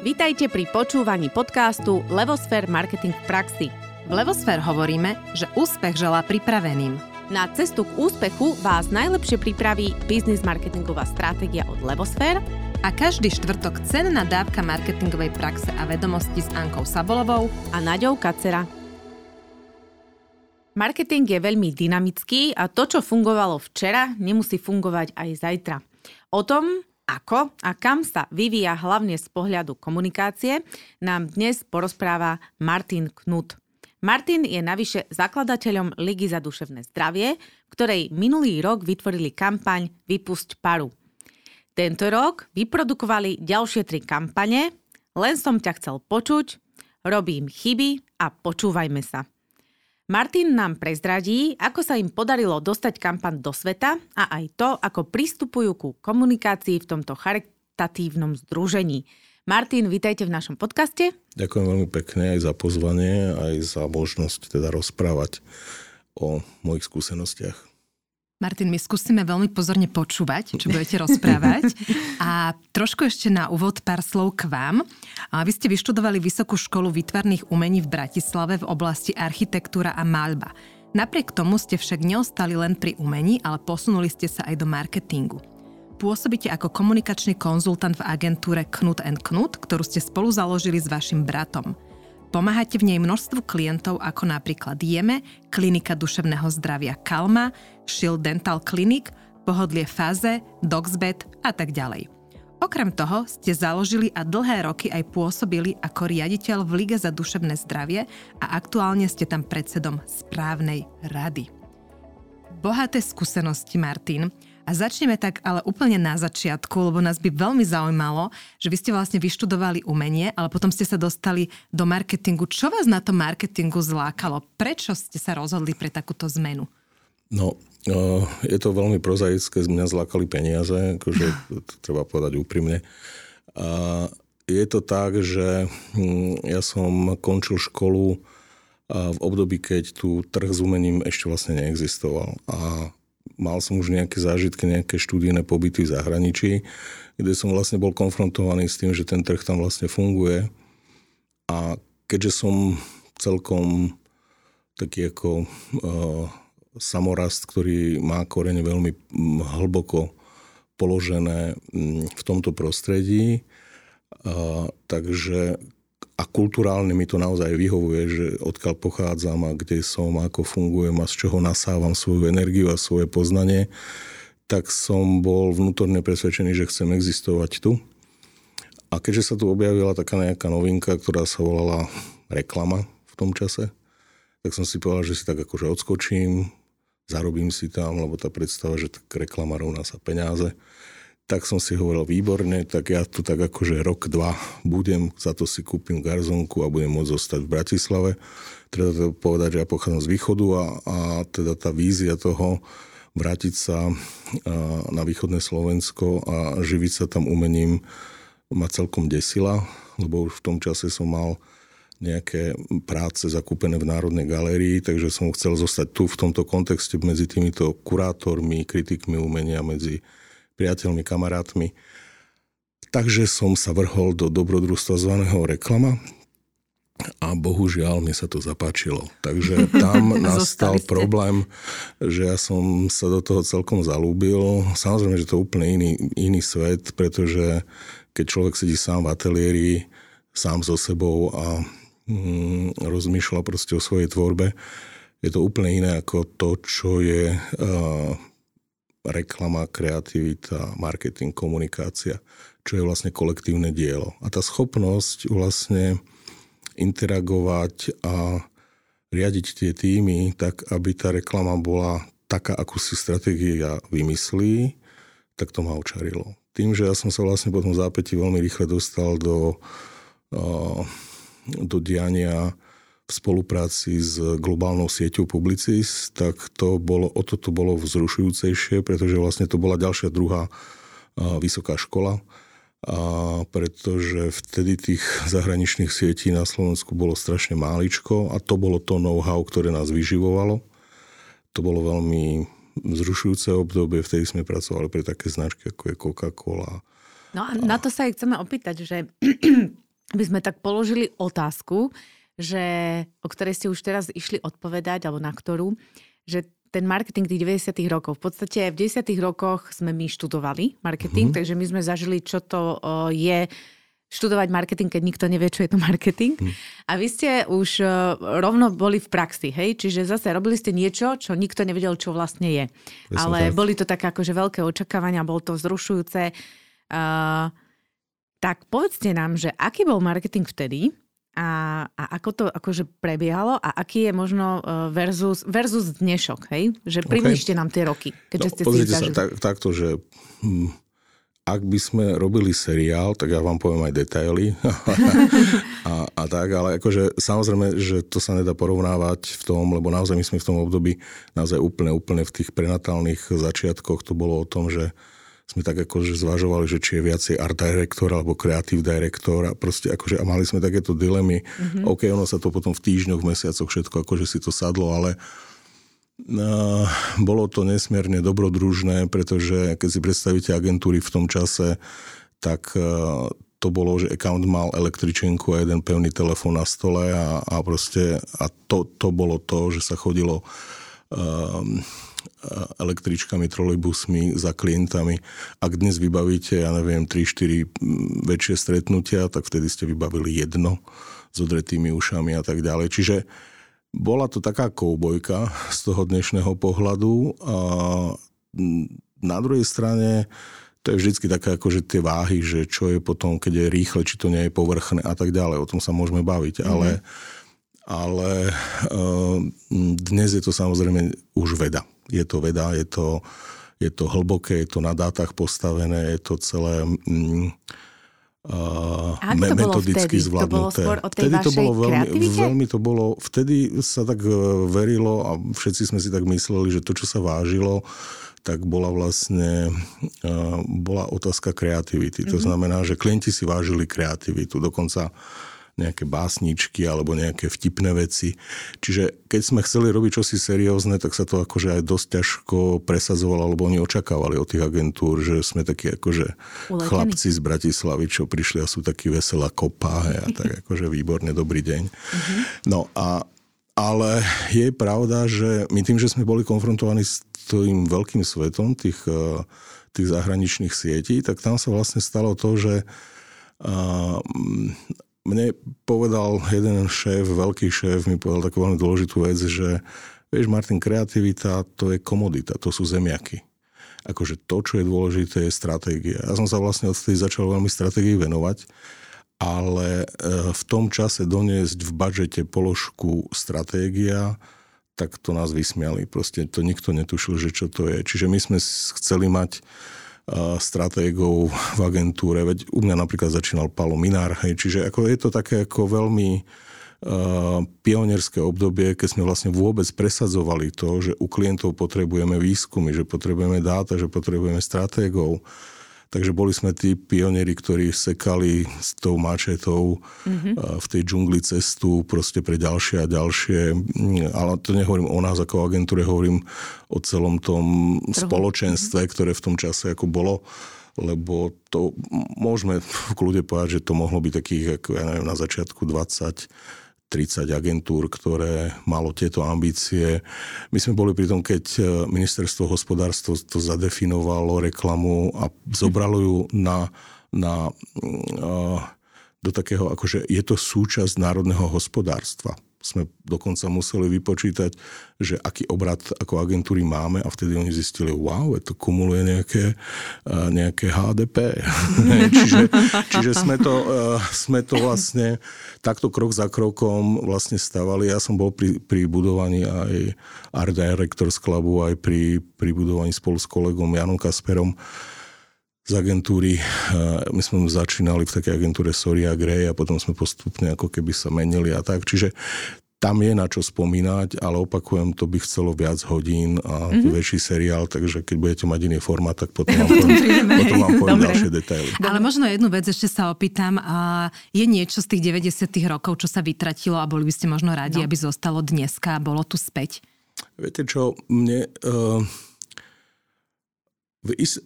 Vítajte pri počúvaní podcastu Levosfér Marketing v praxi. V Levosfér hovoríme, že úspech želá pripraveným. Na cestu k úspechu vás najlepšie pripraví biznis marketingová stratégia od Levosfér a každý štvrtok cenná dávka marketingovej praxe a vedomosti s Ankou Sabolovou a Naďou Kacera. Marketing je veľmi dynamický a to, čo fungovalo včera, nemusí fungovať aj zajtra. O tom, ako a kam sa vyvíja hlavne z pohľadu komunikácie, nám dnes porozpráva Martin Knut. Martin je navyše zakladateľom Ligy za duševné zdravie, ktorej minulý rok vytvorili kampaň Vypusť paru. Tento rok vyprodukovali ďalšie tri kampane Len som ťa chcel počuť, Robím chyby a počúvajme sa. Martin nám prezradí, ako sa im podarilo dostať kampan do sveta a aj to, ako pristupujú ku komunikácii v tomto charitatívnom združení. Martin, vítajte v našom podcaste. Ďakujem veľmi pekne aj za pozvanie, aj za možnosť teda rozprávať o mojich skúsenostiach. Martin, my skúsime veľmi pozorne počúvať, čo budete rozprávať. A trošku ešte na úvod pár slov k vám. A vy ste vyštudovali Vysokú školu výtvarných umení v Bratislave v oblasti architektúra a maľba. Napriek tomu ste však neostali len pri umení, ale posunuli ste sa aj do marketingu. Pôsobíte ako komunikačný konzultant v agentúre Knut Knut, ktorú ste spolu založili s vašim bratom. Pomáhate v nej množstvu klientov ako napríklad Jeme, Klinika duševného zdravia Kalma, Shield Dental Clinic, Pohodlie Faze, Doxbed a tak ďalej. Okrem toho ste založili a dlhé roky aj pôsobili ako riaditeľ v Lige za duševné zdravie a aktuálne ste tam predsedom správnej rady. Bohaté skúsenosti, Martin. A začneme tak ale úplne na začiatku, lebo nás by veľmi zaujímalo, že vy ste vlastne vyštudovali umenie, ale potom ste sa dostali do marketingu. Čo vás na tom marketingu zlákalo? Prečo ste sa rozhodli pre takúto zmenu? No, je to veľmi prozaické, z mňa zlákali peniaze, akože to treba povedať úprimne. A je to tak, že hm, ja som končil školu v období, keď tu trh s umením ešte vlastne neexistoval. A mal som už nejaké zážitky, nejaké študijné pobyty v zahraničí, kde som vlastne bol konfrontovaný s tým, že ten trh tam vlastne funguje. A keďže som celkom taký ako uh, samorast, ktorý má korene veľmi hlboko položené v tomto prostredí, uh, takže a kulturálne mi to naozaj vyhovuje, že odkiaľ pochádzam a kde som, ako fungujem a z čoho nasávam svoju energiu a svoje poznanie, tak som bol vnútorne presvedčený, že chcem existovať tu. A keďže sa tu objavila taká nejaká novinka, ktorá sa volala reklama v tom čase, tak som si povedal, že si tak akože odskočím, zarobím si tam, lebo tá predstava, že tak reklama rovná sa peniaze, tak som si hovoril, výborne, tak ja tu tak akože rok, dva budem, za to si kúpim garzonku a budem môcť zostať v Bratislave. Treba to povedať, že ja pochádzam z východu a, a teda tá vízia toho vrátiť sa na východné Slovensko a živiť sa tam umením ma celkom desila, lebo už v tom čase som mal nejaké práce zakúpené v Národnej galérii, takže som chcel zostať tu v tomto kontexte medzi týmito kurátormi, kritikmi umenia, medzi priateľmi, kamarátmi. Takže som sa vrhol do dobrodružstva zvaného reklama a bohužiaľ mi sa to zapáčilo. Takže tam nastal problém, že ja som sa do toho celkom zalúbil. Samozrejme, že to je úplne iný, iný svet, pretože keď človek sedí sám v ateliéri, sám so sebou a mm, rozmýšľa proste o svojej tvorbe, je to úplne iné ako to, čo je uh, reklama, kreativita, marketing, komunikácia, čo je vlastne kolektívne dielo. A tá schopnosť vlastne interagovať a riadiť tie týmy tak, aby tá reklama bola taká, akú si stratégia vymyslí, tak to ma očarilo. Tým, že ja som sa vlastne po tom zápäti veľmi rýchle dostal do, do diania v spolupráci s globálnou sieťou Publicis, tak to bolo, o toto bolo vzrušujúcejšie, pretože vlastne to bola ďalšia druhá vysoká škola, a pretože vtedy tých zahraničných sietí na Slovensku bolo strašne máličko a to bolo to know-how, ktoré nás vyživovalo. To bolo veľmi vzrušujúce obdobie, vtedy sme pracovali pre také značky ako je Coca-Cola. No a na to sa aj chceme opýtať, že by sme tak položili otázku, že, o ktorej ste už teraz išli odpovedať, alebo na ktorú, že ten marketing tých 90 rokov. V podstate v 10 rokoch sme my študovali marketing, mm-hmm. takže my sme zažili, čo to je študovať marketing, keď nikto nevie, čo je to marketing. Mm. A vy ste už rovno boli v praxi, hej? Čiže zase robili ste niečo, čo nikto nevedel, čo vlastne je. Ja Ale tak. boli to také akože veľké očakávania, bolo to vzrušujúce. Uh, tak povedzte nám, že aký bol marketing vtedy a, a ako to akože prebiehalo a aký je možno e, versus, versus dnešok, hej? Že približte okay. nám tie roky, keďže no, ste si sa tak, takto, že hm, ak by sme robili seriál, tak ja vám poviem aj detaily a, a tak, ale akože samozrejme, že to sa nedá porovnávať v tom, lebo naozaj my sme v tom období naozaj úplne, úplne v tých prenatálnych začiatkoch to bolo o tom, že sme tak akože zvažovali, že či je viacej art director alebo kreatív director a proste akože a mali sme takéto dilemy. Mm-hmm. OK, ono sa to potom v týždňoch, v mesiacoch všetko akože si to sadlo, ale uh, bolo to nesmierne dobrodružné, pretože keď si predstavíte agentúry v tom čase, tak uh, to bolo, že account mal električenku a jeden pevný telefón na stole a, a proste a to, to bolo to, že sa chodilo uh, električkami, trolejbusmi, za klientami. Ak dnes vybavíte, ja neviem, 3-4 väčšie stretnutia, tak vtedy ste vybavili jedno s odretými ušami a tak ďalej. Čiže bola to taká koubojka z toho dnešného pohľadu a na druhej strane to je vždycky také akože tie váhy, že čo je potom, keď je rýchle, či to nie je povrchné a tak ďalej. O tom sa môžeme baviť, mm-hmm. ale, ale uh, dnes je to samozrejme už veda je to veda, je to, je to hlboké, je to na dátach postavené, je to celé mm, uh, to metodicky bolo zvládnuté. To bolo vtedy to bolo veľmi, veľmi to bolo, vtedy sa tak e, verilo a všetci sme si tak mysleli, že to, čo sa vážilo, tak bola vlastne uh, bola otázka kreativity. Mm-hmm. To mhm. znamená, že klienti si vážili kreativitu. Dokonca nejaké básničky alebo nejaké vtipné veci. Čiže keď sme chceli robiť čosi seriózne, tak sa to akože aj dosť ťažko presadzovalo, alebo oni očakávali od tých agentúr, že sme takí akože Uletení. chlapci z Bratislavy, čo prišli a sú takí veselá kopa a tak akože výborne, dobrý deň. Uh-huh. No a ale je pravda, že my tým, že sme boli konfrontovaní s tým veľkým svetom tých, eh, tých zahraničných sietí, tak tam sa vlastne stalo to, že mne povedal jeden šéf, veľký šéf, mi povedal takú veľmi dôležitú vec, že vieš Martin, kreativita to je komodita, to sú zemiaky. Akože to, čo je dôležité, je stratégia. Ja som sa vlastne odtedy začal veľmi stratégii venovať, ale e, v tom čase doniesť v budžete položku stratégia, tak to nás vysmiali. Proste to nikto netušil, že čo to je. Čiže my sme chceli mať stratégov v agentúre, veď u mňa napríklad začínal Palo Minár, hej, čiže ako je to také ako veľmi pionierské obdobie, keď sme vlastne vôbec presadzovali to, že u klientov potrebujeme výskumy, že potrebujeme dáta, že potrebujeme stratégov, Takže boli sme tí pionieri, ktorí sekali s tou mačetou mm-hmm. v tej džungli cestu proste pre ďalšie a ďalšie. Ale to nehovorím o nás ako agentúre, hovorím o celom tom Trhu. spoločenstve, ktoré v tom čase ako bolo lebo to môžeme v kľude povedať, že to mohlo byť takých, ako ja neviem, na začiatku 20 30 agentúr, ktoré malo tieto ambície. My sme boli pri tom, keď e, ministerstvo hospodárstva to zadefinovalo reklamu a zobralo ju na, na, e, do takého, akože je to súčasť národného hospodárstva sme dokonca museli vypočítať, že aký obrad ako agentúry máme a vtedy oni zistili, wow, to kumuluje nejaké, nejaké HDP. čiže, čiže sme, to, sme to vlastne takto krok za krokom vlastne stavali. Ja som bol pri, pri budovaní aj Art Directors Clubu, aj pri, pri budovaní spolu s kolegom Janom Kasperom z agentúry. My sme začínali v takej agentúre Soria Grey a potom sme postupne ako keby sa menili a tak. Čiže tam je na čo spomínať, ale opakujem, to by chcelo viac hodín a mm-hmm. väčší seriál, takže keď budete mať iný formát, tak potom vám poviem, potom vám poviem ďalšie detaily. Ale možno jednu vec ešte sa opýtam. Je niečo z tých 90 rokov, čo sa vytratilo a boli by ste možno radi, no. aby zostalo dneska a bolo tu späť? Viete čo, mne... Uh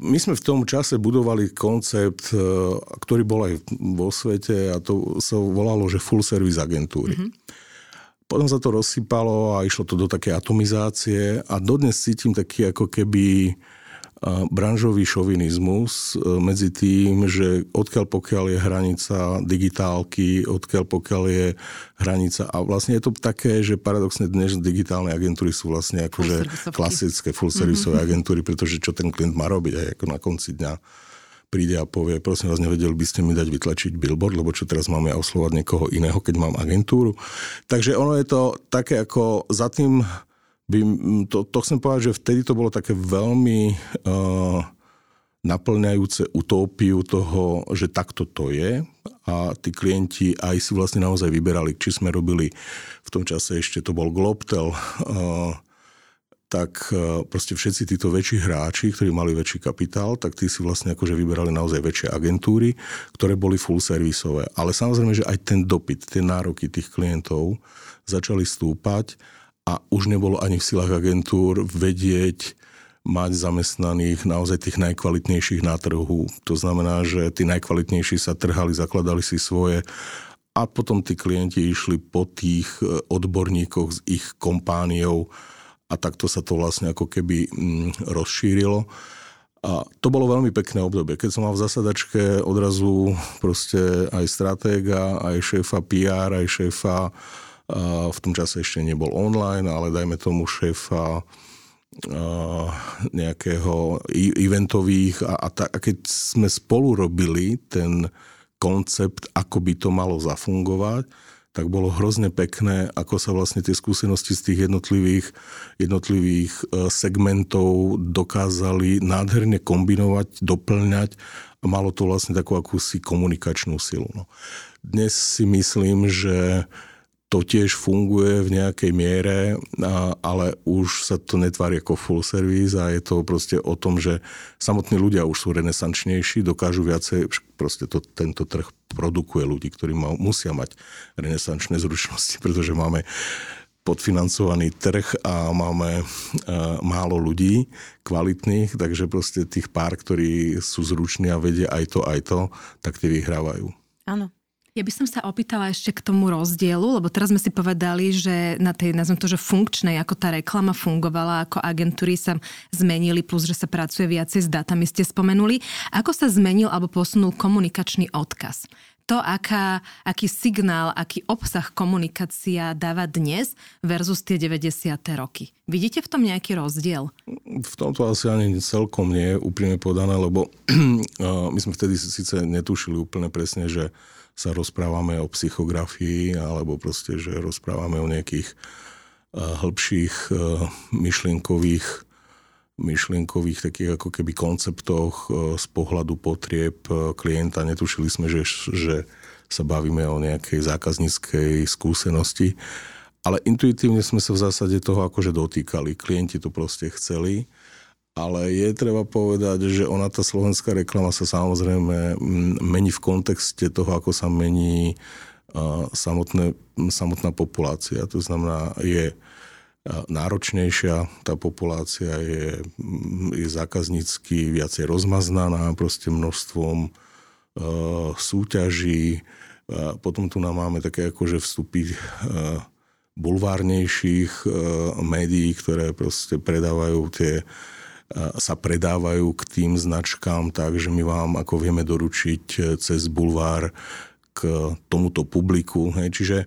My sme v tom čase budovali koncept, e, ktorý bol aj vo svete a to sa volalo, že full service agentúry. Mm-hmm. Potom sa to rozsypalo a išlo to do také atomizácie a dodnes cítim taký ako keby branžový šovinizmus e, medzi tým, že odkiaľ pokiaľ je hranica digitálky, odkiaľ pokiaľ je hranica a vlastne je to také, že paradoxne dnes digitálne agentúry sú vlastne akože klasické full serviceové mm-hmm. agentúry, pretože čo ten klient má robiť aj ako na konci dňa príde a povie, prosím vás, nevedeli by ste mi dať vytlačiť billboard, lebo čo teraz máme oslovať niekoho iného, keď mám agentúru. Takže ono je to také ako za tým by, to, to chcem povedať, že vtedy to bolo také veľmi uh, naplňajúce utópiu toho, že takto to je a tí klienti aj si vlastne naozaj vyberali, či sme robili v tom čase ešte to bol Globtel, uh, tak uh, proste všetci títo väčší hráči, ktorí mali väčší kapitál, tak tí si vlastne akože vyberali naozaj väčšie agentúry, ktoré boli full servisové. Ale samozrejme, že aj ten dopyt, tie nároky tých klientov začali stúpať a už nebolo ani v silách agentúr vedieť mať zamestnaných naozaj tých najkvalitnejších na trhu. To znamená, že tí najkvalitnejší sa trhali, zakladali si svoje a potom tí klienti išli po tých e, odborníkoch z ich kompániou a takto sa to vlastne ako keby mm, rozšírilo. A to bolo veľmi pekné obdobie. Keď som mal v zasadačke odrazu proste aj stratéga, aj šéfa PR, aj šéfa v tom čase ešte nebol online, ale dajme tomu šéfa nejakého eventových a, a, ta, a keď sme spolu robili ten koncept, ako by to malo zafungovať, tak bolo hrozne pekné, ako sa vlastne tie skúsenosti z tých jednotlivých, jednotlivých e, segmentov dokázali nádherne kombinovať, doplňať a malo to vlastne takú akúsi komunikačnú silu. No. Dnes si myslím, že to tiež funguje v nejakej miere, ale už sa to netvári ako full service a je to proste o tom, že samotní ľudia už sú renesančnejší, dokážu viacej, proste to, tento trh produkuje ľudí, ktorí ma, musia mať renesančné zručnosti, pretože máme podfinancovaný trh a máme uh, málo ľudí kvalitných, takže proste tých pár, ktorí sú zruční a vedia aj to, aj to, tak tie vyhrávajú. Áno. Ja by som sa opýtala ešte k tomu rozdielu, lebo teraz sme si povedali, že na tej, nazvem to, že funkčnej, ako tá reklama fungovala, ako agentúry sa zmenili, plus, že sa pracuje viacej s datami, ste spomenuli. Ako sa zmenil alebo posunul komunikačný odkaz? to, aká, aký signál, aký obsah komunikácia dáva dnes versus tie 90. roky. Vidíte v tom nejaký rozdiel? V tomto asi ani celkom nie úplne podané, lebo my sme vtedy síce netušili úplne presne, že sa rozprávame o psychografii alebo proste, že rozprávame o nejakých uh, hĺbších uh, myšlienkových myšlienkových takých ako keby konceptoch uh, z pohľadu potrieb klienta. Netušili sme, že, že sa bavíme o nejakej zákazníckej skúsenosti, ale intuitívne sme sa v zásade toho akože dotýkali. Klienti to proste chceli ale je treba povedať, že ona, tá slovenská reklama sa samozrejme mení v kontexte toho, ako sa mení samotné, samotná populácia. To znamená, je náročnejšia, tá populácia je, je zákaznícky viacej rozmaznaná proste množstvom uh, súťaží. Uh, potom tu nám máme také akože vstupy uh, bulvárnejších médií, ktoré proste predávajú tie sa predávajú k tým značkám tak, že my vám ako vieme doručiť e, cez bulvár k tomuto publiku. Hej. Čiže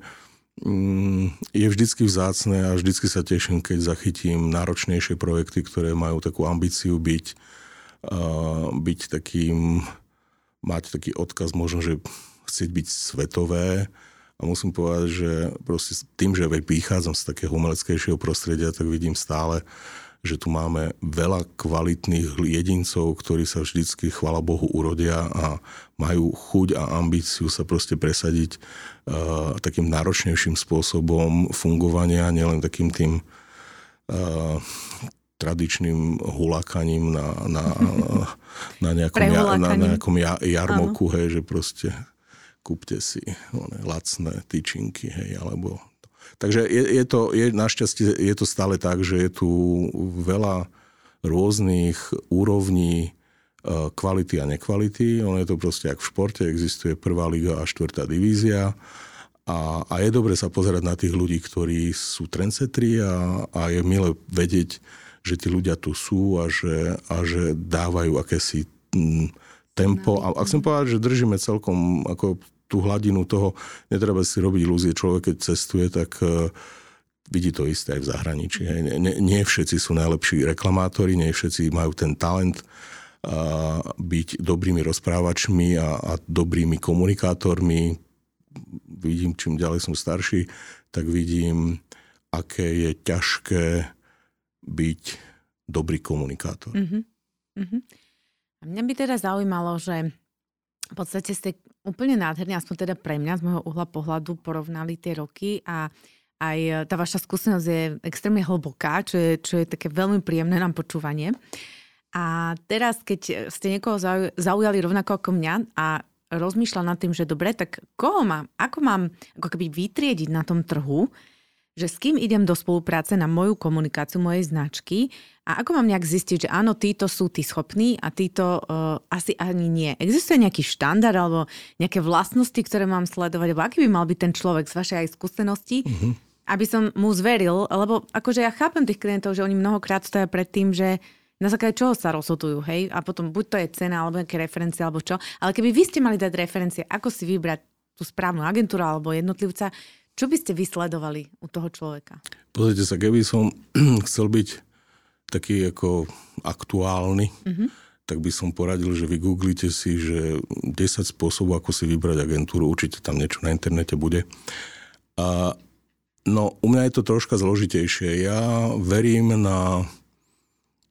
mm, je vždycky vzácne a vždycky sa teším, keď zachytím náročnejšie projekty, ktoré majú takú ambíciu byť, byť takým, mať taký odkaz možno, že chcieť byť svetové, a musím povedať, že proste tým, že vychádzam z takého umeleckejšieho prostredia, tak vidím stále že tu máme veľa kvalitných jedincov, ktorí sa vždycky, chvala Bohu, urodia a majú chuť a ambíciu sa proste presadiť uh, takým náročnejším spôsobom fungovania, nielen takým tým uh, tradičným hulákaním na, na, na, nejakom, ja, na nejakom ja, jarmoku, hej, že proste kúpte si one, lacné tyčinky, hej, alebo Takže je, je to, je, našťastie je to stále tak, že je tu veľa rôznych úrovní e, kvality a nekvality. Ono je to proste ako v športe, existuje prvá liga a štvrtá divízia. A, a je dobre sa pozerať na tých ľudí, ktorí sú trendsetri a, a je milé vedieť, že tí ľudia tu sú a že, a že dávajú akési mm, tempo. A ak som povedal, že držíme celkom ako tú hladinu toho, netreba si robiť ilúzie, človek keď cestuje, tak uh, vidí to isté aj v zahraničí. Nie, nie všetci sú najlepší reklamátori, nie všetci majú ten talent uh, byť dobrými rozprávačmi a, a dobrými komunikátormi. Vidím, čím ďalej som starší, tak vidím, aké je ťažké byť dobrý komunikátor. Uh-huh. Uh-huh. A mňa by teda zaujímalo, že v podstate ste úplne nádherne, aspoň teda pre mňa z môjho uhla pohľadu porovnali tie roky a aj tá vaša skúsenosť je extrémne hlboká, čo je, čo je také veľmi príjemné nám počúvanie. A teraz, keď ste niekoho zaujali rovnako ako mňa a rozmýšľal nad tým, že dobre, tak koho mám, ako mám ako keby vytriediť na tom trhu, že s kým idem do spolupráce na moju komunikáciu, mojej značky a ako mám nejak zistiť, že áno, títo sú tí schopní a títo uh, asi ani nie. Existuje nejaký štandard alebo nejaké vlastnosti, ktoré mám sledovať, alebo aký by mal byť ten človek z vašej aj skúsenosti, mm-hmm. aby som mu zveril, lebo akože ja chápem tých klientov, že oni mnohokrát stoja pred tým, že na základe čoho sa rozhodujú, hej? A potom buď to je cena, alebo nejaké referencie, alebo čo. Ale keby vy ste mali dať referencie, ako si vybrať tú správnu agentúru alebo jednotlivca, čo by ste vysledovali u toho človeka? Pozrite sa, keby som chcel byť taký ako aktuálny, mm-hmm. tak by som poradil, že vy googlite si, že 10 spôsobov, ako si vybrať agentúru, určite tam niečo na internete bude. A, no, u mňa je to troška zložitejšie. Ja verím na,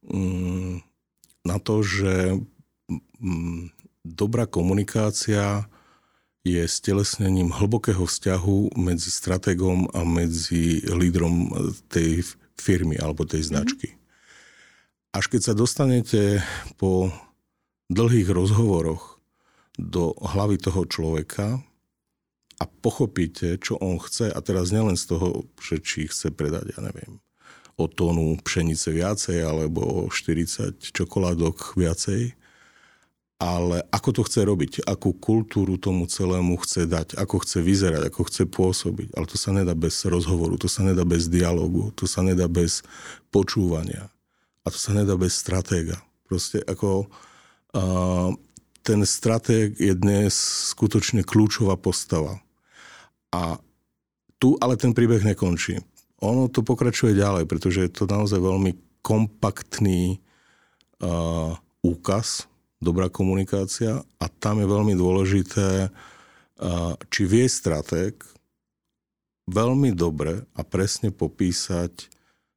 mm, na to, že mm, dobrá komunikácia je stelesnením hlbokého vzťahu medzi stratégom a medzi lídrom tej firmy alebo tej značky. Až keď sa dostanete po dlhých rozhovoroch do hlavy toho človeka a pochopíte, čo on chce, a teraz nielen z toho, že či chce predať, ja neviem, o tónu pšenice viacej alebo o 40 čokoládok viacej, ale ako to chce robiť, akú kultúru tomu celému chce dať, ako chce vyzerať, ako chce pôsobiť. Ale to sa nedá bez rozhovoru, to sa nedá bez dialogu, to sa nedá bez počúvania a to sa nedá bez stratéga. Proste ako uh, ten stratég je dnes skutočne kľúčová postava. A tu ale ten príbeh nekončí. Ono to pokračuje ďalej, pretože je to naozaj veľmi kompaktný uh, úkaz dobrá komunikácia a tam je veľmi dôležité, či vie stratég veľmi dobre a presne popísať,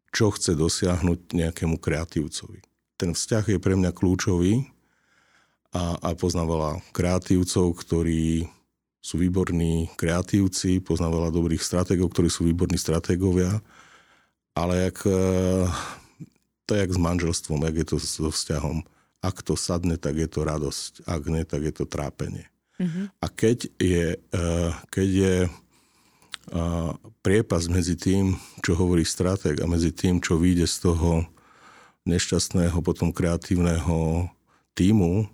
čo chce dosiahnuť nejakému kreatívcovi. Ten vzťah je pre mňa kľúčový a, a poznám veľa kreatívcov, ktorí sú výborní kreatívci, poznám veľa dobrých stratégov, ktorí sú výborní stratégovia, ale jak, e, to je jak s manželstvom, jak je to so vzťahom ak to sadne, tak je to radosť. Ak nie, tak je to trápenie. Mm-hmm. A keď je, uh, keď je uh, priepas medzi tým, čo hovorí stratég a medzi tým, čo vyjde z toho nešťastného, potom kreatívneho týmu,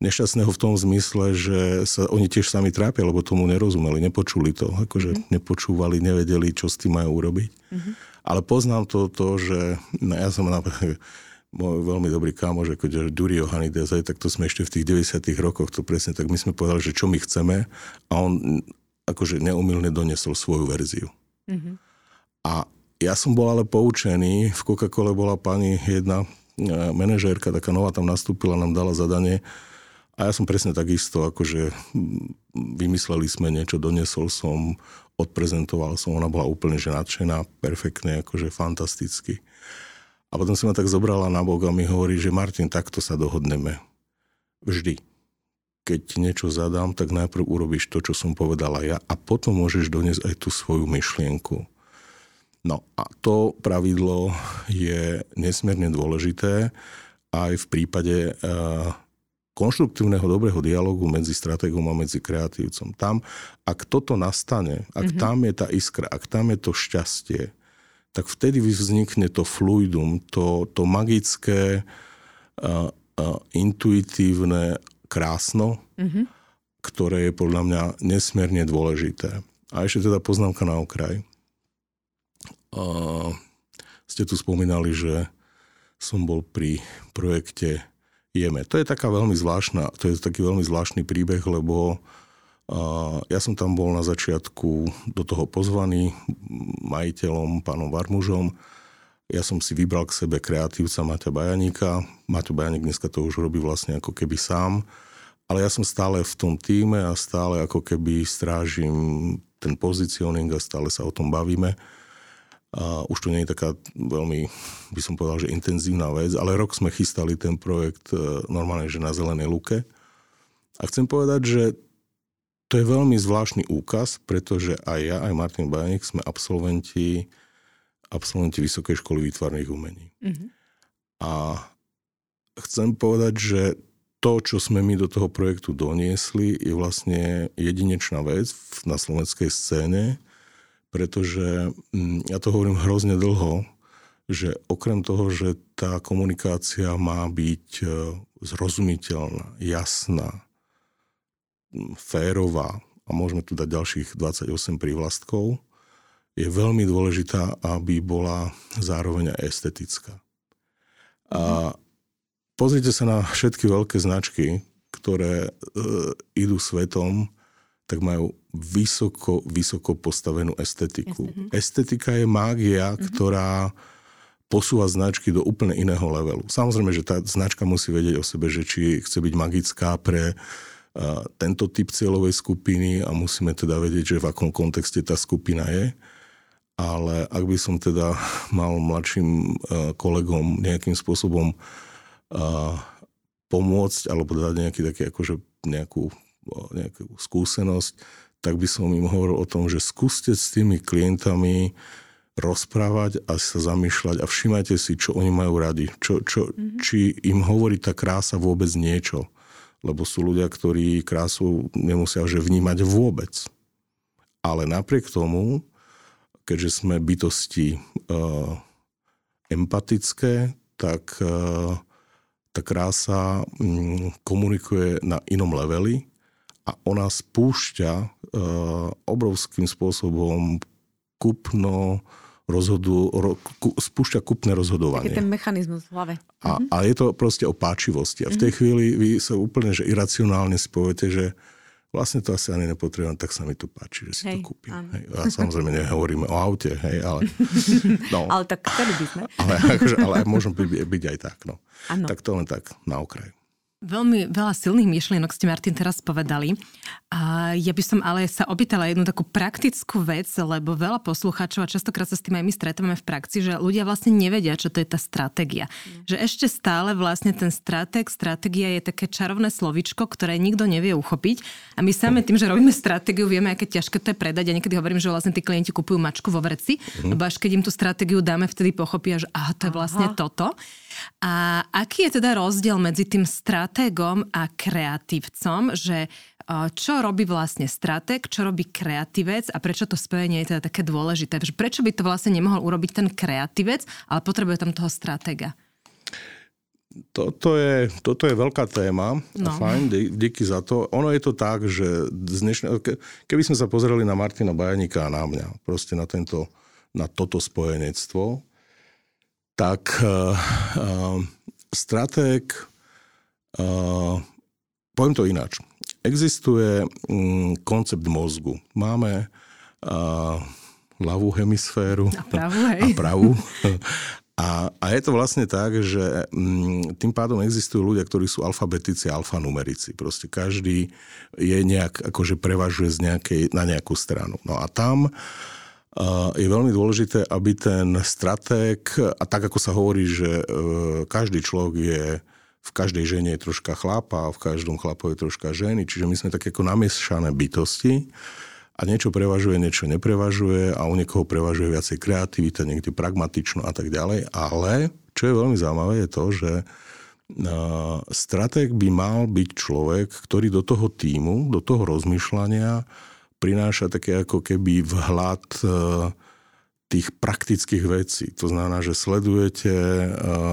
nešťastného v tom zmysle, že sa oni tiež sami trápia, lebo tomu nerozumeli, nepočuli to, akože mm-hmm. nepočúvali, nevedeli, čo s tým majú urobiť. Mm-hmm. Ale poznám to, to že no ja som napríklad môj veľmi dobrý kámoš, ako Durio Hanidezaj, tak to sme ešte v tých 90 rokoch, to presne tak my sme povedali, že čo my chceme a on akože neumilne donesol svoju verziu. Mm-hmm. A ja som bol ale poučený, v Coca-Cole bola pani jedna e, manažérka, taká nová tam nastúpila, nám dala zadanie a ja som presne takisto, akože vymysleli sme niečo, donesol som, odprezentoval som, ona bola úplne že nadšená, perfektne, akože fantasticky. A potom si ma tak zobrala na bok a mi hovorí, že Martin, takto sa dohodneme. Vždy. Keď niečo zadám, tak najprv urobíš to, čo som povedala ja a potom môžeš doniesť aj tú svoju myšlienku. No a to pravidlo je nesmierne dôležité aj v prípade uh, konštruktívneho dobrého dialogu medzi stratégom a medzi kreatívcom. Tam, ak toto nastane, ak mm-hmm. tam je tá iskra, ak tam je to šťastie, tak vtedy vznikne to fluidum, to, to magické, uh, uh, intuitívne krásno, mm-hmm. ktoré je podľa mňa nesmierne dôležité. A ešte teda poznámka na okraj. Uh, ste tu spomínali, že som bol pri projekte Jeme. To je taká veľmi zvláštna, to je taký veľmi zvláštny príbeh, lebo ja som tam bol na začiatku do toho pozvaný majiteľom, pánom Varmužom. Ja som si vybral k sebe kreatívca Maťa Bajaníka. Maťo Bajaník dneska to už robí vlastne ako keby sám. Ale ja som stále v tom týme a stále ako keby strážim ten pozicioning a stále sa o tom bavíme. A už to nie je taká veľmi, by som povedal, že intenzívna vec, ale rok sme chystali ten projekt e, normálne, že na zelenej luke. A chcem povedať, že to je veľmi zvláštny úkaz, pretože aj ja, aj Martin Bajanik sme absolventi, absolventi Vysokej školy výtvarných umení. Mm-hmm. A chcem povedať, že to, čo sme my do toho projektu doniesli, je vlastne jedinečná vec na slovenskej scéne, pretože mm, ja to hovorím hrozne dlho, že okrem toho, že tá komunikácia má byť e, zrozumiteľná, jasná, férová a môžeme tu dať ďalších 28 prívlastkov, je veľmi dôležitá, aby bola zároveň aj estetická. A pozrite sa na všetky veľké značky, ktoré e, idú svetom, tak majú vysoko, vysoko postavenú estetiku. Jasne. Estetika je mágia, mm-hmm. ktorá posúva značky do úplne iného levelu. Samozrejme, že tá značka musí vedieť o sebe, že či chce byť magická pre tento typ cieľovej skupiny a musíme teda vedieť, že v akom kontexte tá skupina je. Ale ak by som teda mal mladším kolegom nejakým spôsobom pomôcť alebo dať nejaký taký akože nejakú, nejakú skúsenosť, tak by som im hovoril o tom, že skúste s tými klientami rozprávať a sa zamýšľať a všímajte si, čo oni majú radi. Čo, čo, mm-hmm. Či im hovorí tá krása vôbec niečo lebo sú ľudia, ktorí krásu nemusia že vnímať vôbec. Ale napriek tomu, keďže sme bytosti uh, empatické, tak uh, tá krása um, komunikuje na inom leveli a ona spúšťa uh, obrovským spôsobom kupno, rozhodu, ro, ku, spúšťa kupné rozhodovanie. Taký ten mechanizmus v hlave. A, mhm. a je to proste o páčivosti. A v tej mhm. chvíli vy sa úplne že iracionálne spoviete, že vlastne to asi ani nepotrebujem, tak sa mi to páči, že si hej, to kúpim. Hej. A samozrejme nehovoríme o aute, hej, ale... No, ale tak chceli by sme. Ale, akože, ale môžem byť, byť aj tak, no. Ano. Tak to len tak na okraj. Veľmi veľa silných myšlienok ste, Martin, teraz povedali. A ja by som ale sa opýtala jednu takú praktickú vec, lebo veľa poslucháčov, a častokrát sa s tým aj my stretávame v praxi, že ľudia vlastne nevedia, čo to je tá stratégia. Mm. Že ešte stále vlastne ten stratég, stratégia je také čarovné slovičko, ktoré nikto nevie uchopiť. A my same tým, že robíme stratégiu, vieme, aké ťažké to je predať. A niekedy hovorím, že vlastne tí klienti kupujú mačku vo vreci, mm. lebo až keď im tú stratégiu dáme, vtedy pochopia, že aha, to je vlastne aha. toto. A aký je teda rozdiel medzi tým stratégom a kreatívcom, že čo robí vlastne stratég, čo robí kreatívec a prečo to spojenie je teda také dôležité? Prečo by to vlastne nemohol urobiť ten kreatívec, ale potrebuje tam toho stratéga? Toto je, toto je veľká téma. No. Fajn, díky za to. Ono je to tak, že dnešne, keby sme sa pozreli na Martina Bajanika a na mňa, proste na, tento, na toto spojenectvo, tak uh, uh, stratég, uh, poviem to ináč, existuje um, koncept mozgu. Máme uh, ľavú hemisféru a pravú, hej. a pravú. A, a je to vlastne tak, že um, tým pádom existujú ľudia, ktorí sú alfabetici a alfanumerici. Proste každý je nejak, akože prevažuje z nejakej, na nejakú stranu. No a tam uh, je veľmi dôležité, aby ten stratég, a tak ako sa hovorí, že každý človek je v každej žene je troška chlapa a v každom chlapovi je troška ženy, čiže my sme také ako namiešané bytosti a niečo prevažuje, niečo neprevažuje a u niekoho prevažuje viacej kreativita, niekde pragmatično a tak ďalej. Ale čo je veľmi zaujímavé je to, že stratég by mal byť človek, ktorý do toho týmu, do toho rozmýšľania prináša také ako keby vhľad e, tých praktických vecí. To znamená, že sledujete, e,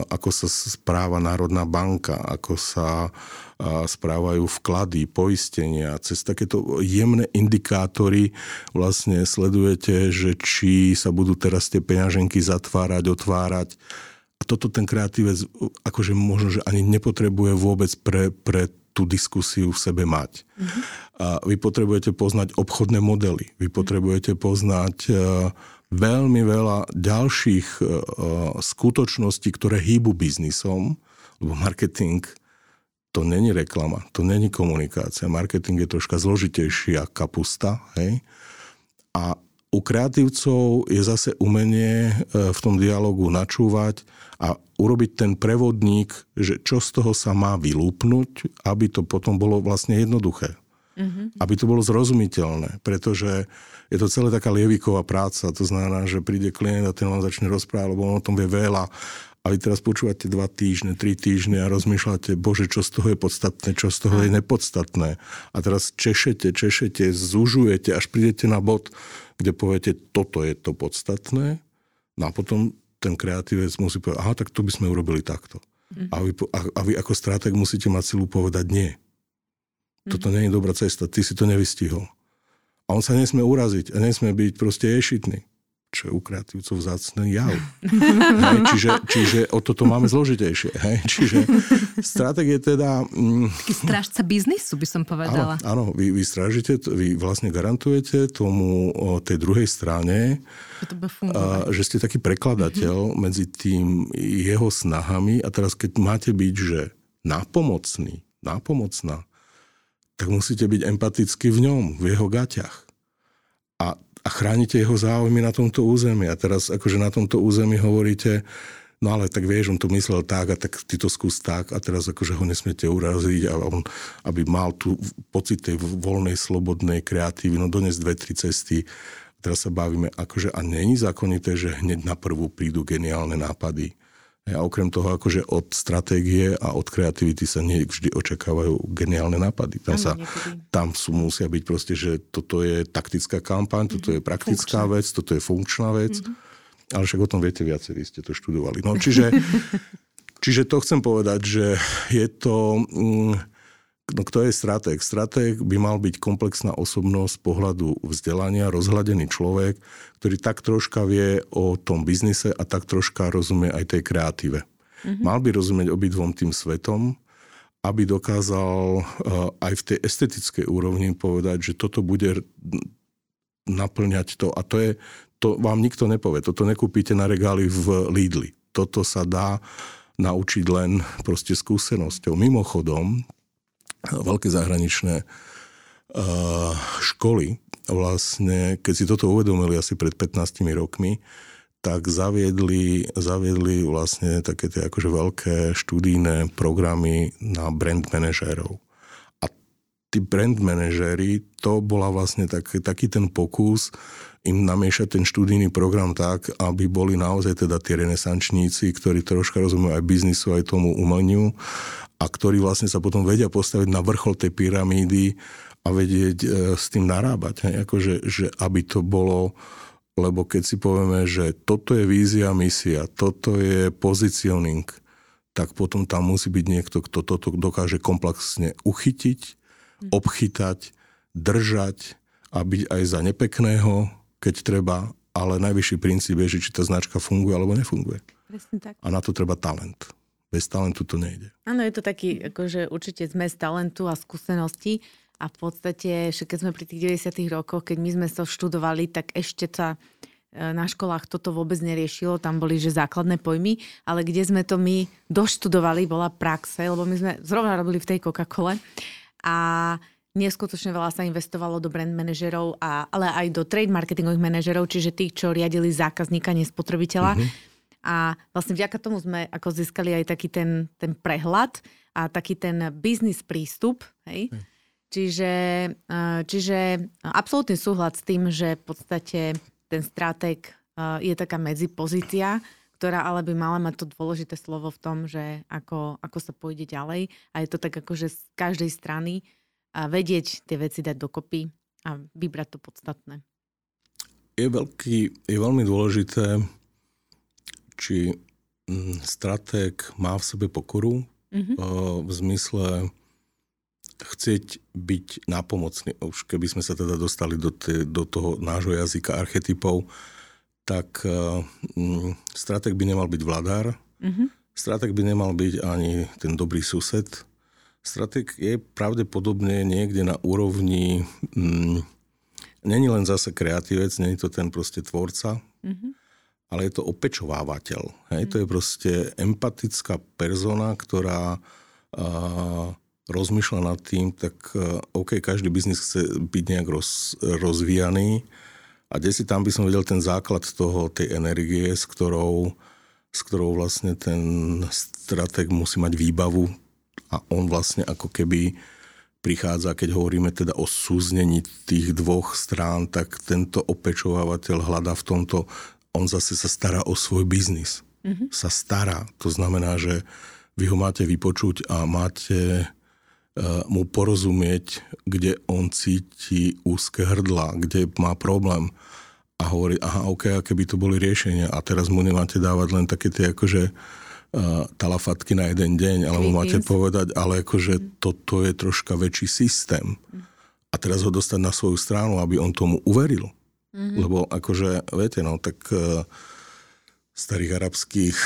ako sa správa Národná banka, ako sa správajú vklady, poistenia. Cez takéto jemné indikátory vlastne sledujete, že či sa budú teraz tie peňaženky zatvárať, otvárať. A toto ten kreatívec akože možno, že ani nepotrebuje vôbec pre, pre tú diskusiu v sebe mať. Mm-hmm. A vy potrebujete poznať obchodné modely, vy potrebujete poznať veľmi veľa ďalších uh, skutočností, ktoré hýbu biznisom, lebo marketing to není reklama, to není komunikácia. Marketing je troška zložitejší ako kapusta. Hej? A u kreatívcov je zase umenie e, v tom dialogu načúvať a urobiť ten prevodník, že čo z toho sa má vylúpnuť, aby to potom bolo vlastne jednoduché. Mm-hmm. Aby to bolo zrozumiteľné, pretože je to celé taká lieviková práca, to znamená, že príde klient a ten vám začne rozprávať, lebo on o tom vie veľa a vy teraz počúvate dva týždne, tri týždne a rozmýšľate, bože, čo z toho je podstatné, čo z toho je nepodstatné. A teraz češete, češete, zužujete, až prídete na bod, kde poviete, toto je to podstatné. No a potom ten kreatívec musí povedať, aha, tak to by sme urobili takto. Mm. A, vy, a, a vy ako stratég musíte mať silu povedať nie. Toto nie je dobrá cesta, ty si to nevystihol. A on sa nesmie uraziť a nesmie byť proste ješitný čo je u kreatívcov vzácný jav. hej, čiže, čiže o toto máme zložitejšie. Hej, čiže stratégie teda... Mm, Taký strážca biznisu by som povedala. Áno, áno vy, vy strážite, vy vlastne garantujete tomu o tej druhej strane, že, a, že ste taký prekladateľ mm-hmm. medzi tým jeho snahami a teraz keď máte byť, že nápomocný, nápomocná, tak musíte byť empatický v ňom, v jeho gaťach. A a chránite jeho záujmy na tomto území. A teraz akože na tomto území hovoríte, no ale tak vieš, on to myslel tak a tak ty to skús tak a teraz akože ho nesmiete uraziť a on, aby mal tu pocit tej voľnej, slobodnej kreatívy, no dones dve, tri cesty. Teraz sa bavíme, akože a není zákonité, že hneď na prvú prídu geniálne nápady a okrem toho, akože od stratégie a od kreativity sa nie vždy očakávajú geniálne nápady. Tam, sa, tam sú, musia byť proste, že toto je taktická kampaň, toto je praktická Funkčná. vec, toto je funkčná vec. Mm-hmm. Ale však o tom viete viacerí, ste to študovali. No, čiže, čiže to chcem povedať, že je to... Mm, No kto je stratég? Stratég by mal byť komplexná osobnosť pohľadu vzdelania, rozhľadený človek, ktorý tak troška vie o tom biznise a tak troška rozumie aj tej kreatíve. Mm-hmm. Mal by rozumieť obidvom tým svetom, aby dokázal uh, aj v tej estetickej úrovni povedať, že toto bude naplňať to. A to je, to vám nikto nepovie. Toto nekúpite na regáli v Lidli. Toto sa dá naučiť len proste skúsenosťou. Mimochodom, veľké zahraničné uh, školy vlastne, keď si toto uvedomili asi pred 15 rokmi, tak zaviedli, zaviedli vlastne také tie akože veľké študijné programy na brand manažérov. A tí brand manažéri, to bola vlastne tak, taký ten pokus im namiešať ten študijný program tak, aby boli naozaj teda tí renesančníci, ktorí troška rozumejú aj biznisu, aj tomu umeniu a ktorí vlastne sa potom vedia postaviť na vrchol tej pyramídy a vedieť e, s tým narábať. Hej? Akože, že aby to bolo, lebo keď si povieme, že toto je vízia, misia, toto je pozicioning, tak potom tam musí byť niekto, kto toto dokáže komplexne uchytiť, hm. obchytať, držať a byť aj za nepekného, keď treba, ale najvyšší princíp je, že či tá značka funguje alebo nefunguje. tak. A na to treba talent. Bez talentu to nejde. Áno, je to taký, akože určite zmes talentu a skúseností a v podstate, keď sme pri tých 90 rokoch, keď my sme to študovali, tak ešte sa e, na školách toto vôbec neriešilo, tam boli že základné pojmy, ale kde sme to my doštudovali, bola praxe, lebo my sme zrovna robili v tej Coca-Cole a neskutočne veľa sa investovalo do brand manažerov, a, ale aj do trade marketingových manažerov, čiže tých, čo riadili zákazníka, nespotrebiteľa. Mm-hmm a vlastne vďaka tomu sme ako získali aj taký ten, ten prehľad a taký ten biznis prístup. Hej? Hm. Čiže, čiže absolútny súhľad s tým, že v podstate ten stratég je taká medzipozícia, ktorá ale by mala mať to dôležité slovo v tom, že ako, ako sa pôjde ďalej. A je to tak akože z každej strany a vedieť tie veci dať dokopy a vybrať to podstatné. je, veľký, je veľmi dôležité, či mm, stratég má v sebe pokoru mm-hmm. v zmysle chcieť byť nápomocný. Už keby sme sa teda dostali do, te, do toho nášho jazyka archetypov, tak uh, stratég by nemal byť vladár, mm-hmm. stratég by nemal byť ani ten dobrý sused. Stratég je pravdepodobne niekde na úrovni, um, není len zase kreatívec, není to ten proste tvorca, mm-hmm. Ale je to opečovávateľ. Hej? Mm-hmm. To je proste empatická persona, ktorá uh, rozmýšľa nad tým, tak uh, OK, každý biznis chce byť nejak roz, rozvíjaný, a si tam by som videl ten základ toho, tej energie, s ktorou, s ktorou vlastne ten strateg musí mať výbavu a on vlastne ako keby prichádza, keď hovoríme teda o súznení tých dvoch strán, tak tento opečovávateľ hľadá v tomto, on zase sa stará o svoj biznis. Mm-hmm. Sa stará. To znamená, že vy ho máte vypočuť a máte Eh, mu porozumieť, kde on cíti úzke hrdla, kde má problém a hovorí, aha, ok, aké by to boli riešenia a teraz mu nemáte dávať len také tie akože uh, talafatky na jeden deň, ale mu máte povedať, ale akože toto je troška väčší systém a teraz ho dostať na svoju stranu, aby on tomu uveril. Mm-hmm. Lebo akože, viete, no, tak uh, starých arabských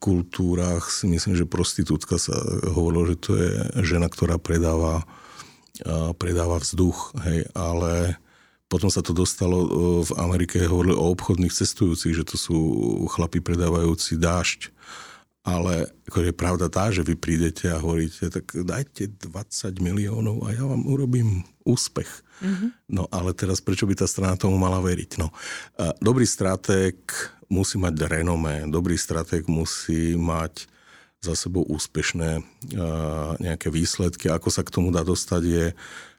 kultúrach si myslím, že prostitútka sa hovorilo, že to je žena, ktorá predáva, predáva vzduch, hej, ale potom sa to dostalo e, v Amerike, hovorili o obchodných cestujúcich, že to sú chlapi predávajúci dážď. Ale ako je pravda tá, že vy prídete a hovoríte, tak dajte 20 miliónov a ja vám urobím úspech. Mm-hmm. No ale teraz prečo by tá strana tomu mala veriť? No, dobrý stratég musí mať renomé, dobrý stratég musí mať za sebou úspešné nejaké výsledky. Ako sa k tomu dá dostať je